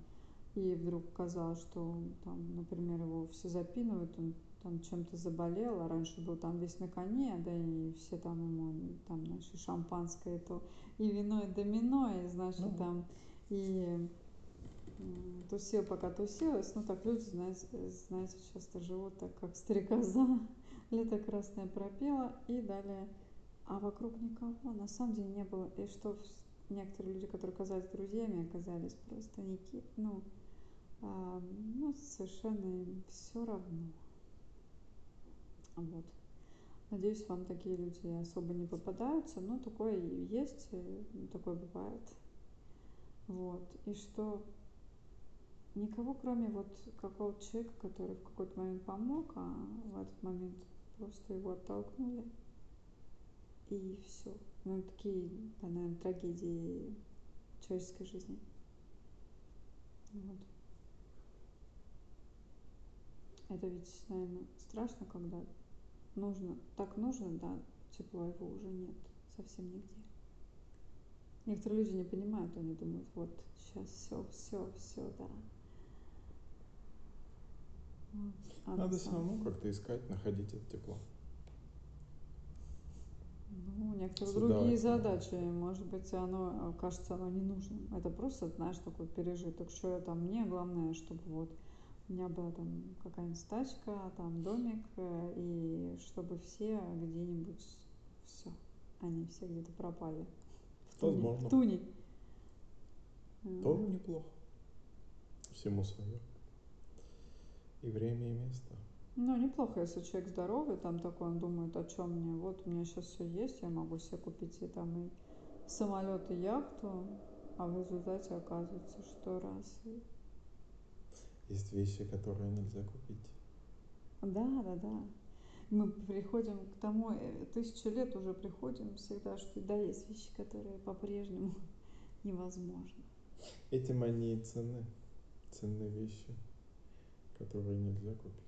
и вдруг казалось, что там, например, его все запинывают, он там чем-то заболел, а раньше был там весь на коне, да, и все там ему, там, знаешь, и шампанское, то, и вино, и домино, и, значит, ну. там, и тусил, пока тусилось, ну, так люди, знаете, знаете, часто живут так, как стрекоза, [LAUGHS] лето красное пропела, и далее, а вокруг никого, на самом деле не было, и что некоторые люди, которые казались друзьями, оказались просто никакие, ну, а, ну, совершенно им все равно. Вот. Надеюсь, вам такие люди особо не попадаются, но такое есть, э, такое бывает. Вот. И что никого, кроме вот какого-то человека, который в какой-то момент помог, а в этот момент просто его оттолкнули. И все. Ну, такие, да, наверное, трагедии человеческой жизни. Вот. Это ведь, наверное, страшно, когда нужно, так нужно, да, тепло его уже нет совсем нигде. Некоторые люди не понимают, они думают, вот сейчас все, все, все, да.
А Надо равно как-то искать, находить это тепло.
Ну, некоторые Создавать другие задачи, может быть, оно кажется оно ненужным. Это просто, знаешь, такой пережиток, что это мне главное, чтобы вот у меня была там какая-нибудь тачка, там домик, э, и чтобы все где-нибудь все, они все где-то пропали. В туне.
Возможно.
В туне.
Тоже неплохо. Всему свое. И время, и место.
Ну, неплохо, если человек здоровый, там такой, он думает, о чем мне, вот у меня сейчас все есть, я могу себе купить и там и самолет, и яхту, а в результате оказывается, что раз. И...
Есть вещи, которые нельзя купить.
Да, да, да. Мы приходим к тому, э, тысячу лет уже приходим всегда, что да, есть вещи, которые по-прежнему [LAUGHS] невозможно.
Этим они и ценны. Ценные вещи, которые нельзя купить.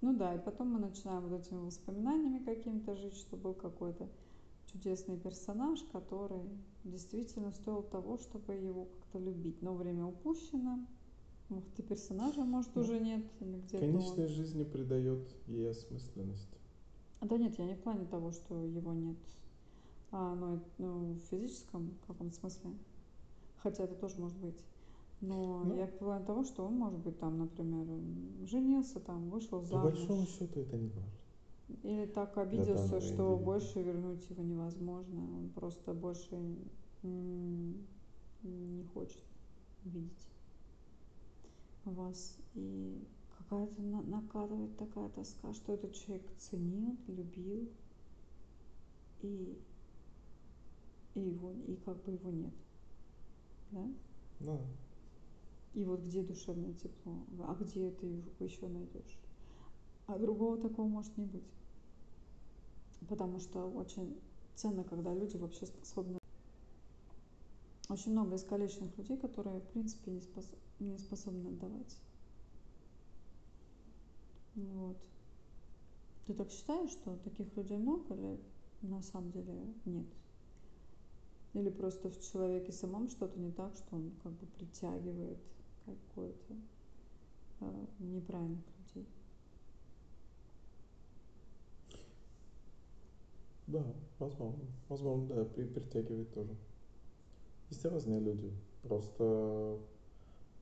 Ну да, и потом мы начинаем вот этими воспоминаниями какими-то жить, что был какой-то чудесный персонаж, который действительно стоил того, чтобы его как-то любить. Но время упущено, может, и персонажа, может,
Ну,
уже нет, или
Конечной
он.
жизни придает ей осмысленность.
Да нет, я не в плане того, что его нет, а, ну, ну, в физическом каком смысле. Хотя это тоже может быть. Но
Ну.
я плане того, что он, может быть, там, например, женился, там, вышел
По
замуж.
большому счету это не важно.
Или так обиделся, что
индивида.
больше вернуть его невозможно. Он просто больше не хочет видеть вас. И какая-то на- накатывает такая тоска, что этот человек ценил, любил, и, и, его, и как бы его нет. Да?
Да.
И вот где душевное тепло, а где ты его еще найдешь? А другого такого может не быть. Потому что очень ценно, когда люди вообще способны... Очень много искалеченных людей, которые, в принципе, не, спос... не способны отдавать. Вот. Ты так считаешь, что таких людей много или на самом деле нет? Или просто в человеке самом что-то не так, что он как бы притягивает какой-то э, неправильных людей?
Да, возможно. Возможно, да, при, притягивает тоже. Есть разные люди. Просто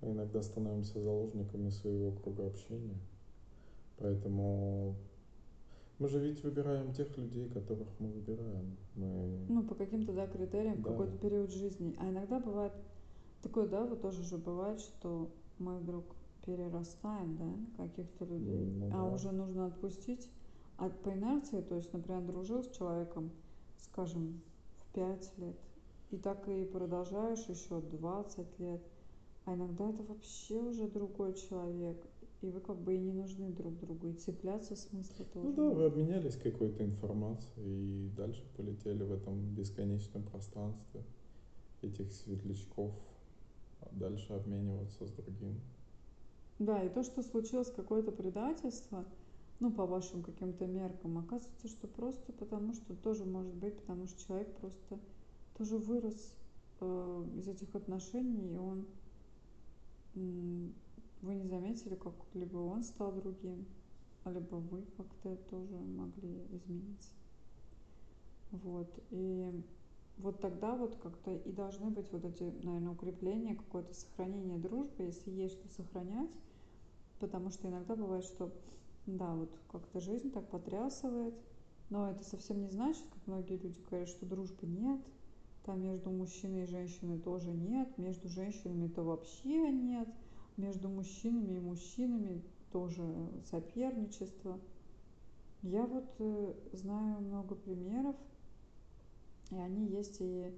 мы иногда становимся заложниками своего круга общения. Поэтому мы же ведь выбираем тех людей, которых мы выбираем. Мы...
Ну, по каким-то, да, критериям в
Да.
какой-то период жизни. А иногда бывает такое, да, вот тоже же бывает, что мы вдруг перерастаем, да, каких-то людей,
Ну
а
да.
уже нужно отпустить от по инерции, то есть, например, дружил с человеком, скажем, в 5 лет, и так и продолжаешь еще 20 лет, а иногда это вообще уже другой человек, и вы как бы и не нужны друг другу, и цепляться смысла тоже.
Ну да, вы обменялись какой-то информацией и дальше полетели в этом бесконечном пространстве этих светлячков, а дальше обмениваться с другим.
Да, и то, что случилось какое-то предательство, ну, по вашим каким-то меркам, оказывается, что просто потому, что тоже может быть, потому что человек просто тоже вырос э, из этих отношений, и он, м, вы не заметили, как либо он стал другим, либо вы как-то тоже могли измениться. Вот, и вот тогда вот как-то и должны быть вот эти, наверное, укрепления, какое-то сохранение дружбы, если есть что сохранять, потому что иногда бывает, что да, вот как-то жизнь так потрясывает, но это совсем не значит, как многие люди говорят, что дружбы нет, там между мужчиной и женщиной тоже нет, между женщинами то вообще нет, между мужчинами и мужчинами тоже соперничество. Я вот э, знаю много примеров, и они есть и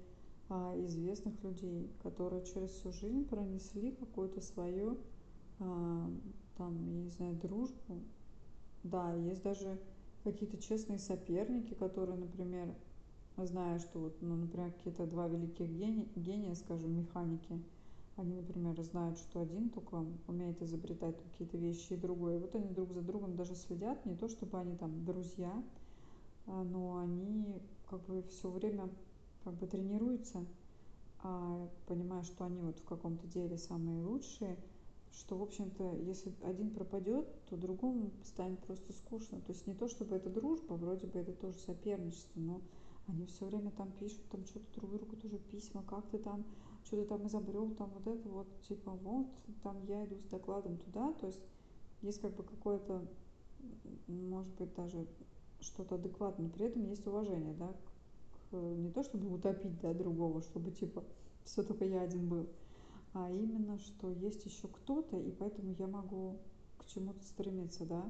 а, известных людей, которые через всю жизнь пронесли какую-то свою, а, там, я не знаю, дружбу. Да, есть даже какие-то честные соперники, которые, например, зная, что вот, ну, например, какие-то два великих гения, гения, скажем, механики, они, например, знают, что один только умеет изобретать какие-то вещи, и другой. Вот они друг за другом даже следят, не то чтобы они там друзья, но они как бы все время как бы тренируются, а, понимая, что они вот в каком-то деле самые лучшие, что, в общем-то, если один пропадет, то другому станет просто скучно. То есть не то, чтобы это дружба, вроде бы это тоже соперничество, но они все время там пишут, там что-то друг другу тоже письма, как ты там, что-то там изобрел, там вот это вот, типа, вот, там я иду с докладом туда, то есть есть как бы какое-то, может быть, даже что-то адекватное, но при этом есть уважение, да, к, не то чтобы утопить, да, другого, чтобы, типа, все только я один был, а именно, что есть еще кто-то, и поэтому я могу к чему-то стремиться, да,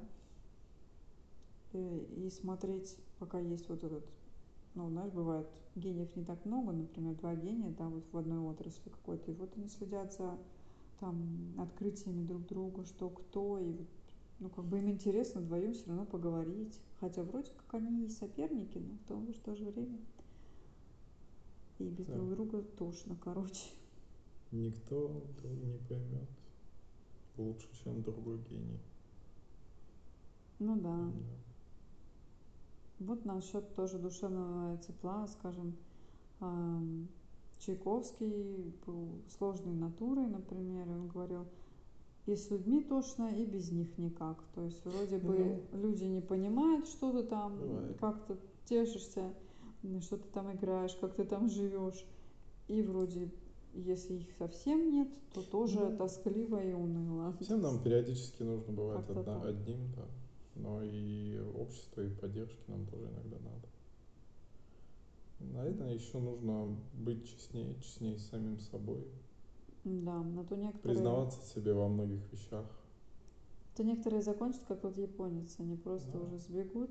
и, и смотреть, пока есть вот этот, ну, знаешь, бывает, гениев не так много, например, два гения, да, вот в одной отрасли какой-то, и вот они следят за там открытиями друг друга, что кто, и вот, ну, как бы им интересно вдвоем все равно поговорить, хотя вроде как они и соперники, но в том же в то же время и без
Да.
друг друга тошно, короче.
Никто друга не поймет лучше, чем другой гений.
Ну да.
Да.
Вот насчет тоже душевного тепла, скажем, Чайковский был сложной натурой, например, он говорил, и с людьми тошно, и без них никак. То есть вроде бы люди не понимают, что ты там,
Бывает.
как ты тешишься, что ты там играешь, как ты там живешь. И вроде, если их совсем нет, то тоже
Ну,
тоскливо и уныло.
Всем нам периодически нужно бывает одна- одним, да. Но и общество, и поддержки нам тоже иногда надо. Наверное, еще нужно быть честнее, честнее с самим собой,
Да, на то некоторые...
признаваться себе во многих вещах.
То некоторые закончат, как вот японец, они просто
Да.
уже сбегут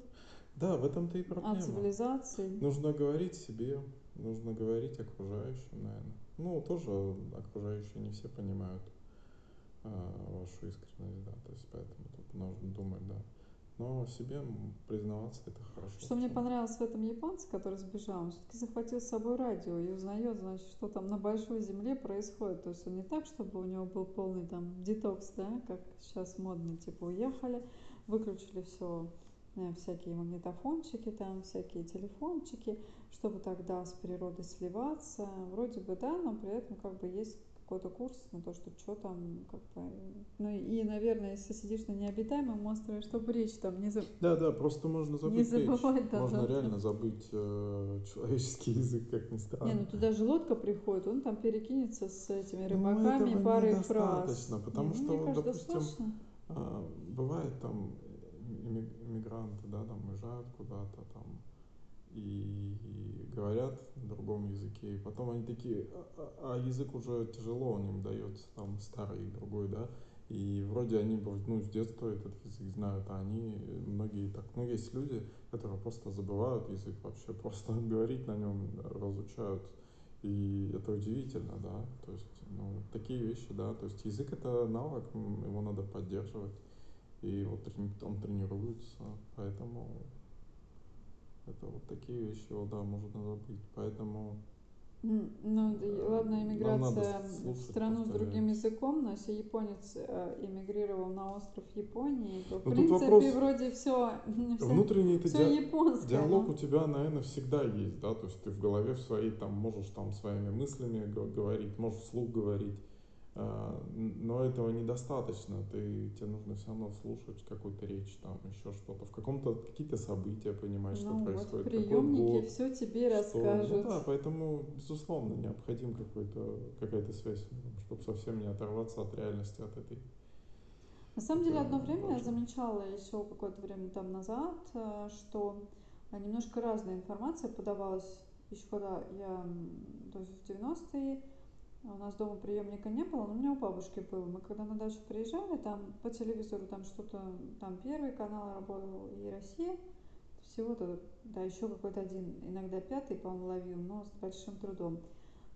Да, в этом-то и
от
проблема.
цивилизации.
Нужно говорить себе, нужно говорить окружающим, наверное. Ну, тоже окружающие не все понимают а, вашу искренность, да, то есть поэтому тут нужно думать, да. Но себе признаваться это хорошо.
Что мне понравилось в этом японце, который сбежал, он все-таки захватил с собой радио и узнает, значит, что там на большой земле происходит. То есть он не так, чтобы у него был полный там детокс, да, как сейчас модно, типа уехали, выключили все, всякие магнитофончики там, всякие телефончики, чтобы тогда с природой сливаться. Вроде бы да, но при этом как бы есть какой-то курс на то, что что там, как бы... Ну и, наверное, если сидишь на необитаемом острове, чтобы речь там не, за-
Да, да, просто можно забыть
не
речь.
забывать там
Можно
завтра.
реально забыть э, человеческий язык, как ни странно.
Не, ну туда же лодка приходит, он там перекинется с этими
Ну,
рыбаками
этого
парой фраз.
потому
Не, ну,
что,
мне кажется,
допустим,
достаточно.
А, бывает там имми- иммигранты, да, там уезжают куда-то там и, говорят на другом языке, и потом они такие, а, а- а язык уже тяжело, он им дается там старый другой, да, и вроде они ну, с детства этот язык знают, а они, многие так, ну, есть люди, которые просто забывают язык вообще, просто [LAUGHS] говорить на нем разучают, и это удивительно, да, то есть, ну, такие вещи, да, то есть язык это навык, его надо поддерживать, и вот он тренируется, поэтому это вот такие вещи, его, да, можно забыть, поэтому
Ну, да
Э,
ладно, иммиграция в страну с другим языком, но если японец э, эмигрировал на остров Японии, то в
Ну, тут
принципе
вопрос-
вроде все, [LAUGHS]
внутренний это
все
диа-
японское.
диалог
но-
у тебя, наверное, всегда есть, да, то есть ты в голове в своей там можешь там своими мыслями го- говорить, можешь вслух говорить, но этого недостаточно, ты, тебе нужно все равно слушать какую-то речь, там еще что-то, в каком-то какие-то события понимать, что
Ну вот,
происходит, какой
приемники
год,
все тебе
что-
расскажут.
Ну да, поэтому, безусловно, необходим какой-то, какая-то связь, чтобы совсем не оторваться от реальности, от этой.
На самом деле, одно время я замечала еще какое-то время там назад, э, что э, немножко разная информация подавалась. Еще когда я, то есть в 90-е, у нас дома приемника не было, но у меня у бабушки был. Мы когда на дачу приезжали, там по телевизору там что-то, там первый канал работал и Россия, всего-то, да, еще какой-то один, иногда пятый, по-моему, ловил, но с большим трудом.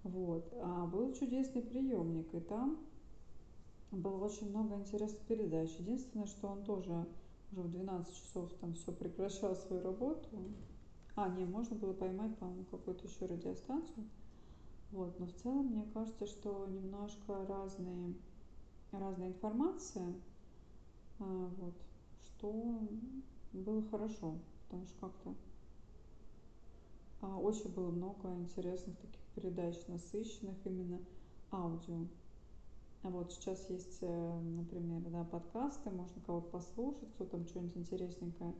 Вот. А был чудесный приемник, и там было очень много интересных передач. Единственное, что он тоже уже в 12 часов там все прекращал свою работу. А, не, можно было поймать, по-моему, какую-то еще радиостанцию. Вот, но в целом мне кажется, что немножко разные, разная информация, а, вот, что было хорошо, потому что как-то а, очень было много интересных таких передач, насыщенных именно аудио. А вот сейчас есть, э, например, да, подкасты, можно кого-то послушать, кто там что-нибудь интересненькое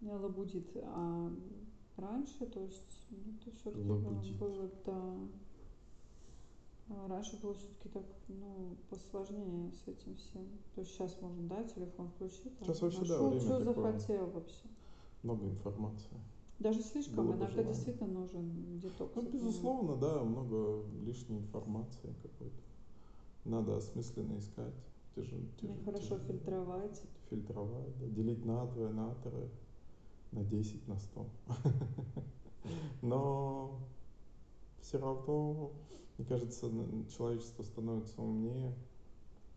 лабудит. А раньше, то есть, ну, это все-таки было, было, да, Раньше было все-таки так, ну, посложнее с этим всем. То есть сейчас можно, да, телефон включить,
Сейчас вообще, да,
нашел,
время
что
такое.
захотел вообще.
Много информации.
Даже слишком
Было бы
иногда
желание.
действительно нужен детокс.
Ну, безусловно, да, много лишней информации какой-то. Надо осмысленно искать. Те же, те те
хорошо
же-
фильтровать.
Фильтровать, да, делить на двое, на трое, на 10, на 100. [LAUGHS] Но все равно, мне кажется, человечество становится умнее,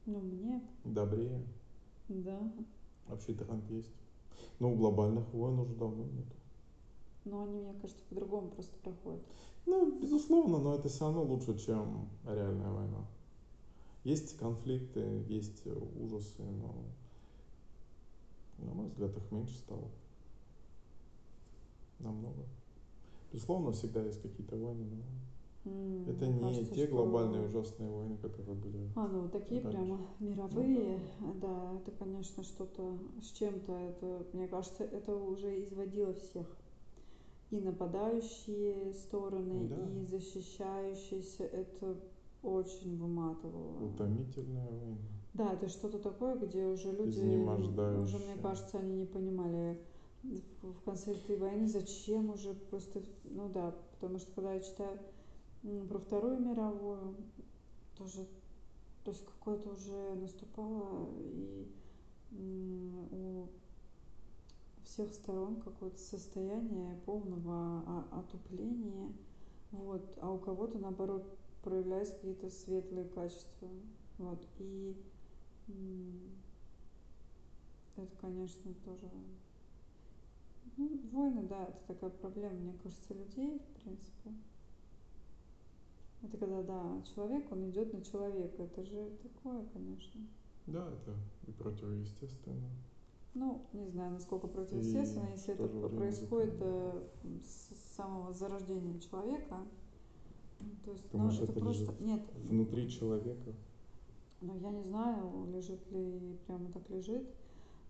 Ну, мне,
добрее.
да.
Вообще тренд есть. Но у глобальных войн уже давно нет.
Но они, мне кажется, по-другому просто проходят.
Ну, безусловно, но это все равно лучше, чем реальная война. Есть конфликты, есть ужасы, но, на мой взгляд, их меньше стало. Намного. Безусловно, всегда есть какие-то войны, но
М,
это не
кажется,
те
что-
глобальные ужасные войны, которые были.
А, ну такие
раньше.
прямо мировые, да, это, конечно, что-то с чем-то, это, мне кажется, это уже изводило всех. И нападающие стороны,
Да.
и защищающиеся, это очень выматывало.
Утомительная война.
Да, это что-то такое, где уже люди, уже, мне кажется, они не понимали в конце этой войны, зачем уже просто, ну да, потому что когда я читаю про Вторую мировую, тоже, то есть какое-то уже наступало и у всех сторон какое-то состояние полного отупления, вот, а у кого-то наоборот проявляются какие-то светлые качества, вот, и это, конечно, тоже ну, войны, да, это такая проблема, мне кажется, людей, в принципе. Это когда, да, человек, он идет на человека. Это же такое, конечно.
Да, это и противоестественно.
Ну, не знаю, насколько
И
противоестественно, если
в
это происходит э, с самого зарождения человека. Ну, То есть, ну,
Думаешь,
это,
это
просто... Нет,
Внутри человека.
ну, я не знаю, лежит ли прямо так лежит,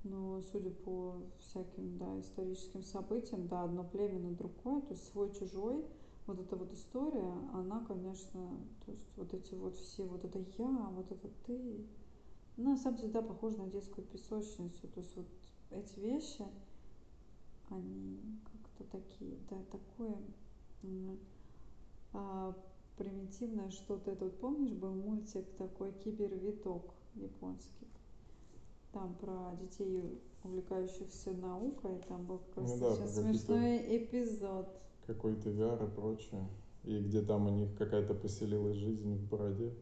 но судя по всяким, да, историческим событиям, да, одно племя на другое, то есть свой-чужой, вот эта вот история, она, конечно, то есть вот эти вот все, вот это я, вот это ты, ну, на самом деле, да, похоже на детскую песочницу, то есть вот эти вещи, они как-то такие, да, такое а, примитивное что-то. Это вот помнишь, был мультик такой «Кибервиток» японский? Там про детей, увлекающихся наукой, там был как раз
Ну да,
смешной эпизод.
Какой-то VR и прочее. И где там у них какая-то поселилась жизнь в бороде,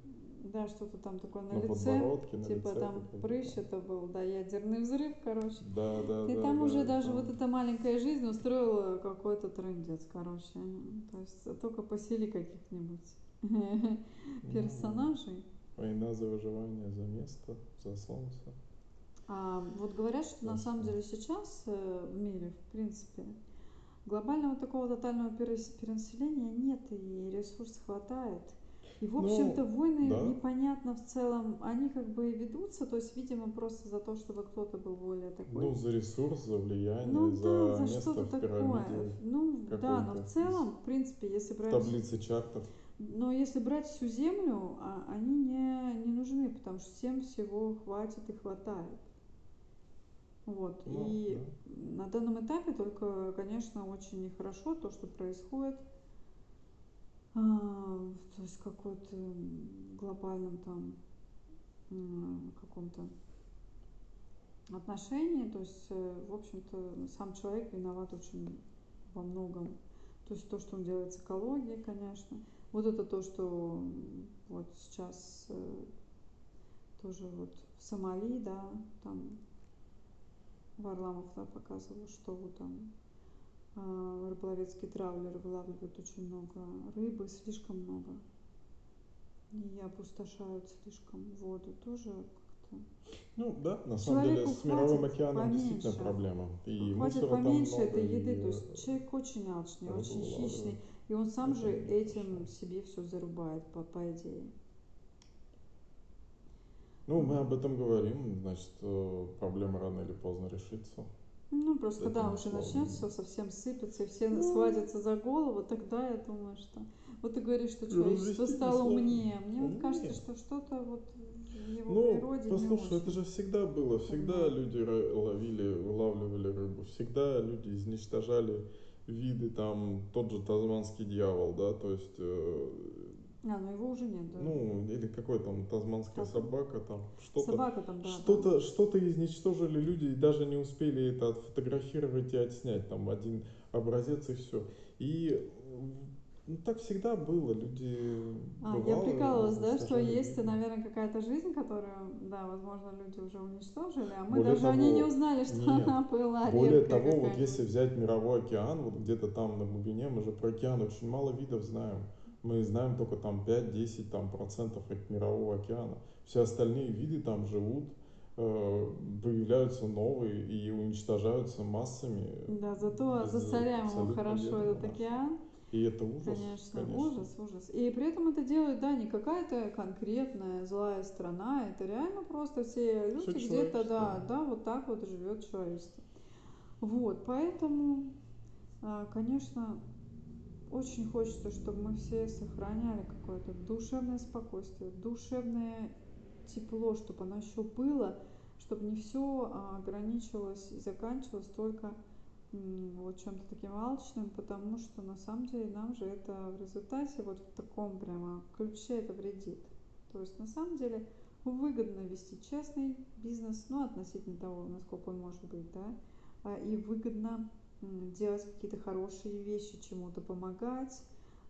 Да, что-то там такое на,
на
лице.
на
Типа
лице.
там прыщ это был, да, ядерный взрыв, короче.
Да, да,
И
да.
там
да,
уже даже
там.
вот эта маленькая жизнь устроила какой-то трендец, короче. То есть только посели каких-нибудь [LAUGHS] персонажей.
Война за выживание, за место, за солнце.
А вот говорят, что на самом деле сейчас э, в мире, в принципе, глобального такого тотального перенаселения нет, и ресурсов хватает. И, в
Ну,
общем-то, войны
да.
непонятно в целом, они как бы ведутся, то есть, видимо, просто за то, чтобы кто-то был более такой.
Ну, за ресурс, за влияние,
Ну
за,
да, за
место
что-то
в
такое. Ну да, но в целом, в принципе, если брать,
таблице чартов.
но если брать всю землю, а, они не, не нужны, потому что всем всего хватит и хватает. Вот.
Ну,
и
да.
на данном этапе только, конечно, очень нехорошо то, что происходит. А, то есть какой-то глобальном там каком-то отношении. То есть, э, в общем-то, сам человек виноват очень во многом. То есть то, что он делает с экологией, конечно. Вот это то, что вот сейчас э, тоже вот в Сомали, да, там Варламов да, показывал, что вот там а, рыболовецкие траулеры вылавливают очень много рыбы, слишком много. И опустошают слишком воду. Тоже как-то
Ну да, на самом деле
Человеку
с мировым океаном действительно
поменьше.
проблема. И
Хватит
мусора там
поменьше
много,
этой еды.
и,
То есть человек очень алчный, очень хищный. И он сам же этим себе все зарубает, по, по идее.
Ну, мы об этом говорим, значит, э, проблема рано или поздно решится.
Ну, просто
Этим
уже
условно.
начнется, совсем сыпется, и все
Ну.
схватятся за голову, тогда я думаю, что... Вот ты говоришь, что
Ну,
человечество стало
сложно.
умнее. Мне вот кажется, что что-то вот в его
Ну,
природе не
послушай, это
очень.
же всегда было. Всегда
Понимаю.
люди ловили, вылавливали рыбу. Всегда люди изничтожали виды, там, тот же тазманский дьявол, да, то есть, э,
А, ну его уже нет, да.
ну, или какой там тазманская
Тазман.
собака, там, что-то.
Собака там, да.
Что-то, что-то изничтожили люди и даже не успели это отфотографировать и отснять. Там один образец и все. И ну, так всегда было. Люди
А, я
бывало,
прикалывалась, да, что есть, наверное, какая-то жизнь, которую, да, возможно, люди уже уничтожили, а мы
Более
даже о ней не
того,
узнали, что
нет.
она была
Более того, вот
какая-то.
если взять мировой океан, вот где-то там на глубине, мы же про океан очень мало видов знаем. Мы знаем только там 5-10 там, процентов от мирового океана. Все остальные виды там живут, э, появляются новые и уничтожаются массами.
Да, зато засоряем его хорошо этот
наша.
океан.
И это ужас,
Конечно, ужас, ужас. И при этом это делает, да, не какая-то конкретная злая страна, это реально просто все люди где-то, да.
да,
вот так вот живет человечество. Вот, поэтому, а, конечно, очень хочется, чтобы мы все сохраняли какое-то душевное спокойствие, душевное тепло, чтобы оно еще было, чтобы не все ограничивалось и заканчивалось только вот чем-то таким алчным, потому что на самом деле нам же это в результате вот в таком прямо ключе это вредит. То есть на самом деле выгодно вести честный бизнес, ну относительно того, насколько он может быть, да, а, и выгодно делать какие-то хорошие вещи, чему-то помогать,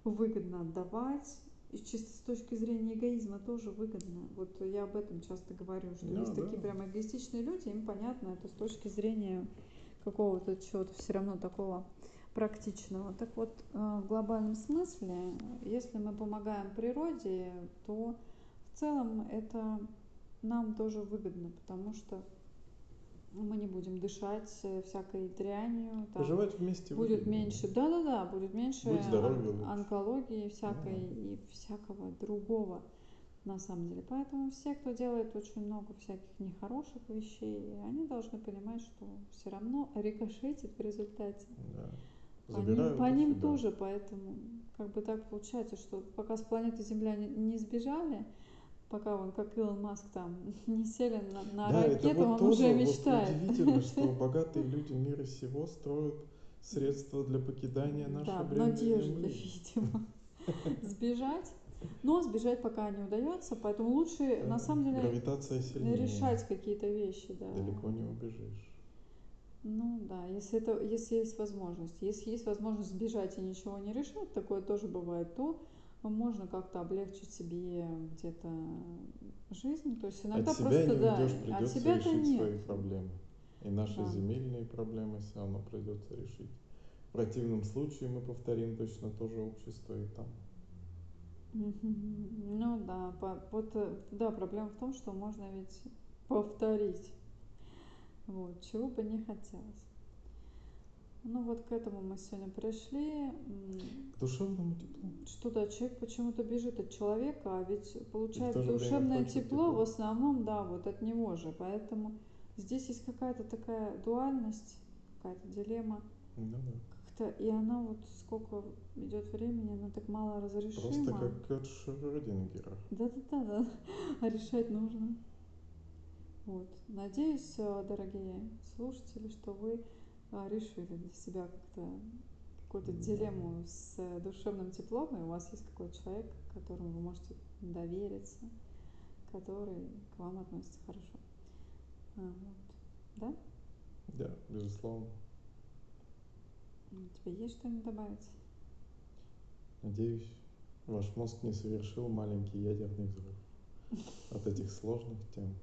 выгодно отдавать, и чисто с точки зрения эгоизма тоже выгодно. Вот я об этом часто говорю, что
Да,
есть
да.
такие прям эгоистичные люди, им понятно это с точки зрения какого-то чего-то все равно такого практичного. Так вот, э, в глобальном смысле, если мы помогаем природе, то в целом это нам тоже выгодно, потому что мы не будем дышать э, всякой дрянью, там,
Выживать вместе
будет
выгоднее.
меньше, да-да-да, будет меньше
Будь здоровее
он- онкологии всякой
Да.
и всякого другого на самом деле. Поэтому все, кто делает очень много всяких нехороших вещей, они должны понимать, что все равно рикошетит в результате.
Да.
По ним,
Забирают
по ним
себя.
тоже, поэтому как бы так получается, что пока с планеты Земля не, не сбежали, пока он, как Илон Маск, там [LAUGHS] не сели на, на
Да, это
ракету,
вот
он
тоже
уже
вот
мечтает.
удивительно, что [LAUGHS] богатые люди мира сего строят средства для покидания нашей
Да,
земли.
видимо, [LAUGHS] сбежать. Но сбежать пока не удается, поэтому лучше на самом деле
Гравитация сильнее.
решать какие-то вещи, да.
Далеко не убежишь.
Ну да, если это, если есть возможность, если есть возможность сбежать и ничего не решать, такое тоже бывает, то можно как-то облегчить себе где-то жизнь. То есть иногда
От себя
просто
не
да,
уйдешь,
от
придется
себя-то
решить
нет.
свои проблемы. И наши
Да.
земельные проблемы все равно придется решить. В противном случае мы повторим точно то же общество и там.
Ну да, по- вот э, да, проблема в том, что можно ведь повторить. Вот, чего бы не хотелось. Ну вот к этому мы сегодня пришли.
К душевному теплу.
Что да, человек почему-то бежит от человека, а ведь получает душевное тепло
тепло.
в основном, да, вот от него же. Поэтому здесь есть какая-то такая дуальность, какая-то дилемма.
Ну да.
Как-то, и она вот сколько идет времени, она так мало разрешима.
Просто как от Шрёдингера.
Да-да-да, да. [LAUGHS] А решать нужно. Вот. Надеюсь, э, дорогие слушатели, что вы решили для себя как-то какую-то дилемму с душевным теплом, и у вас есть какой-то человек, которому вы можете довериться, который к вам относится хорошо. А, вот. Да?
Да, безусловно.
У тебя есть что-нибудь добавить?
Надеюсь, ваш мозг не совершил маленький ядерный взрыв от этих сложных тем.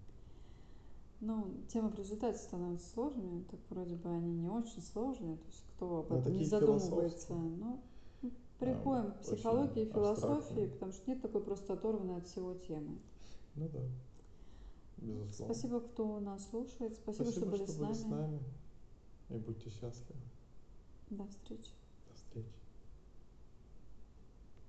Ну, темы в результате становятся сложными, так вроде бы они не очень сложные, то есть кто об
Ну,
этом не задумывается. Но ну, приходим к
очень
психологии и философии,
абстрактные.
потому что нет такой просто оторванной от всего темы.
Ну да, безусловно.
Спасибо, кто нас слушает, спасибо, что были с
были с
нами.
нами. И будьте счастливы. До встречи.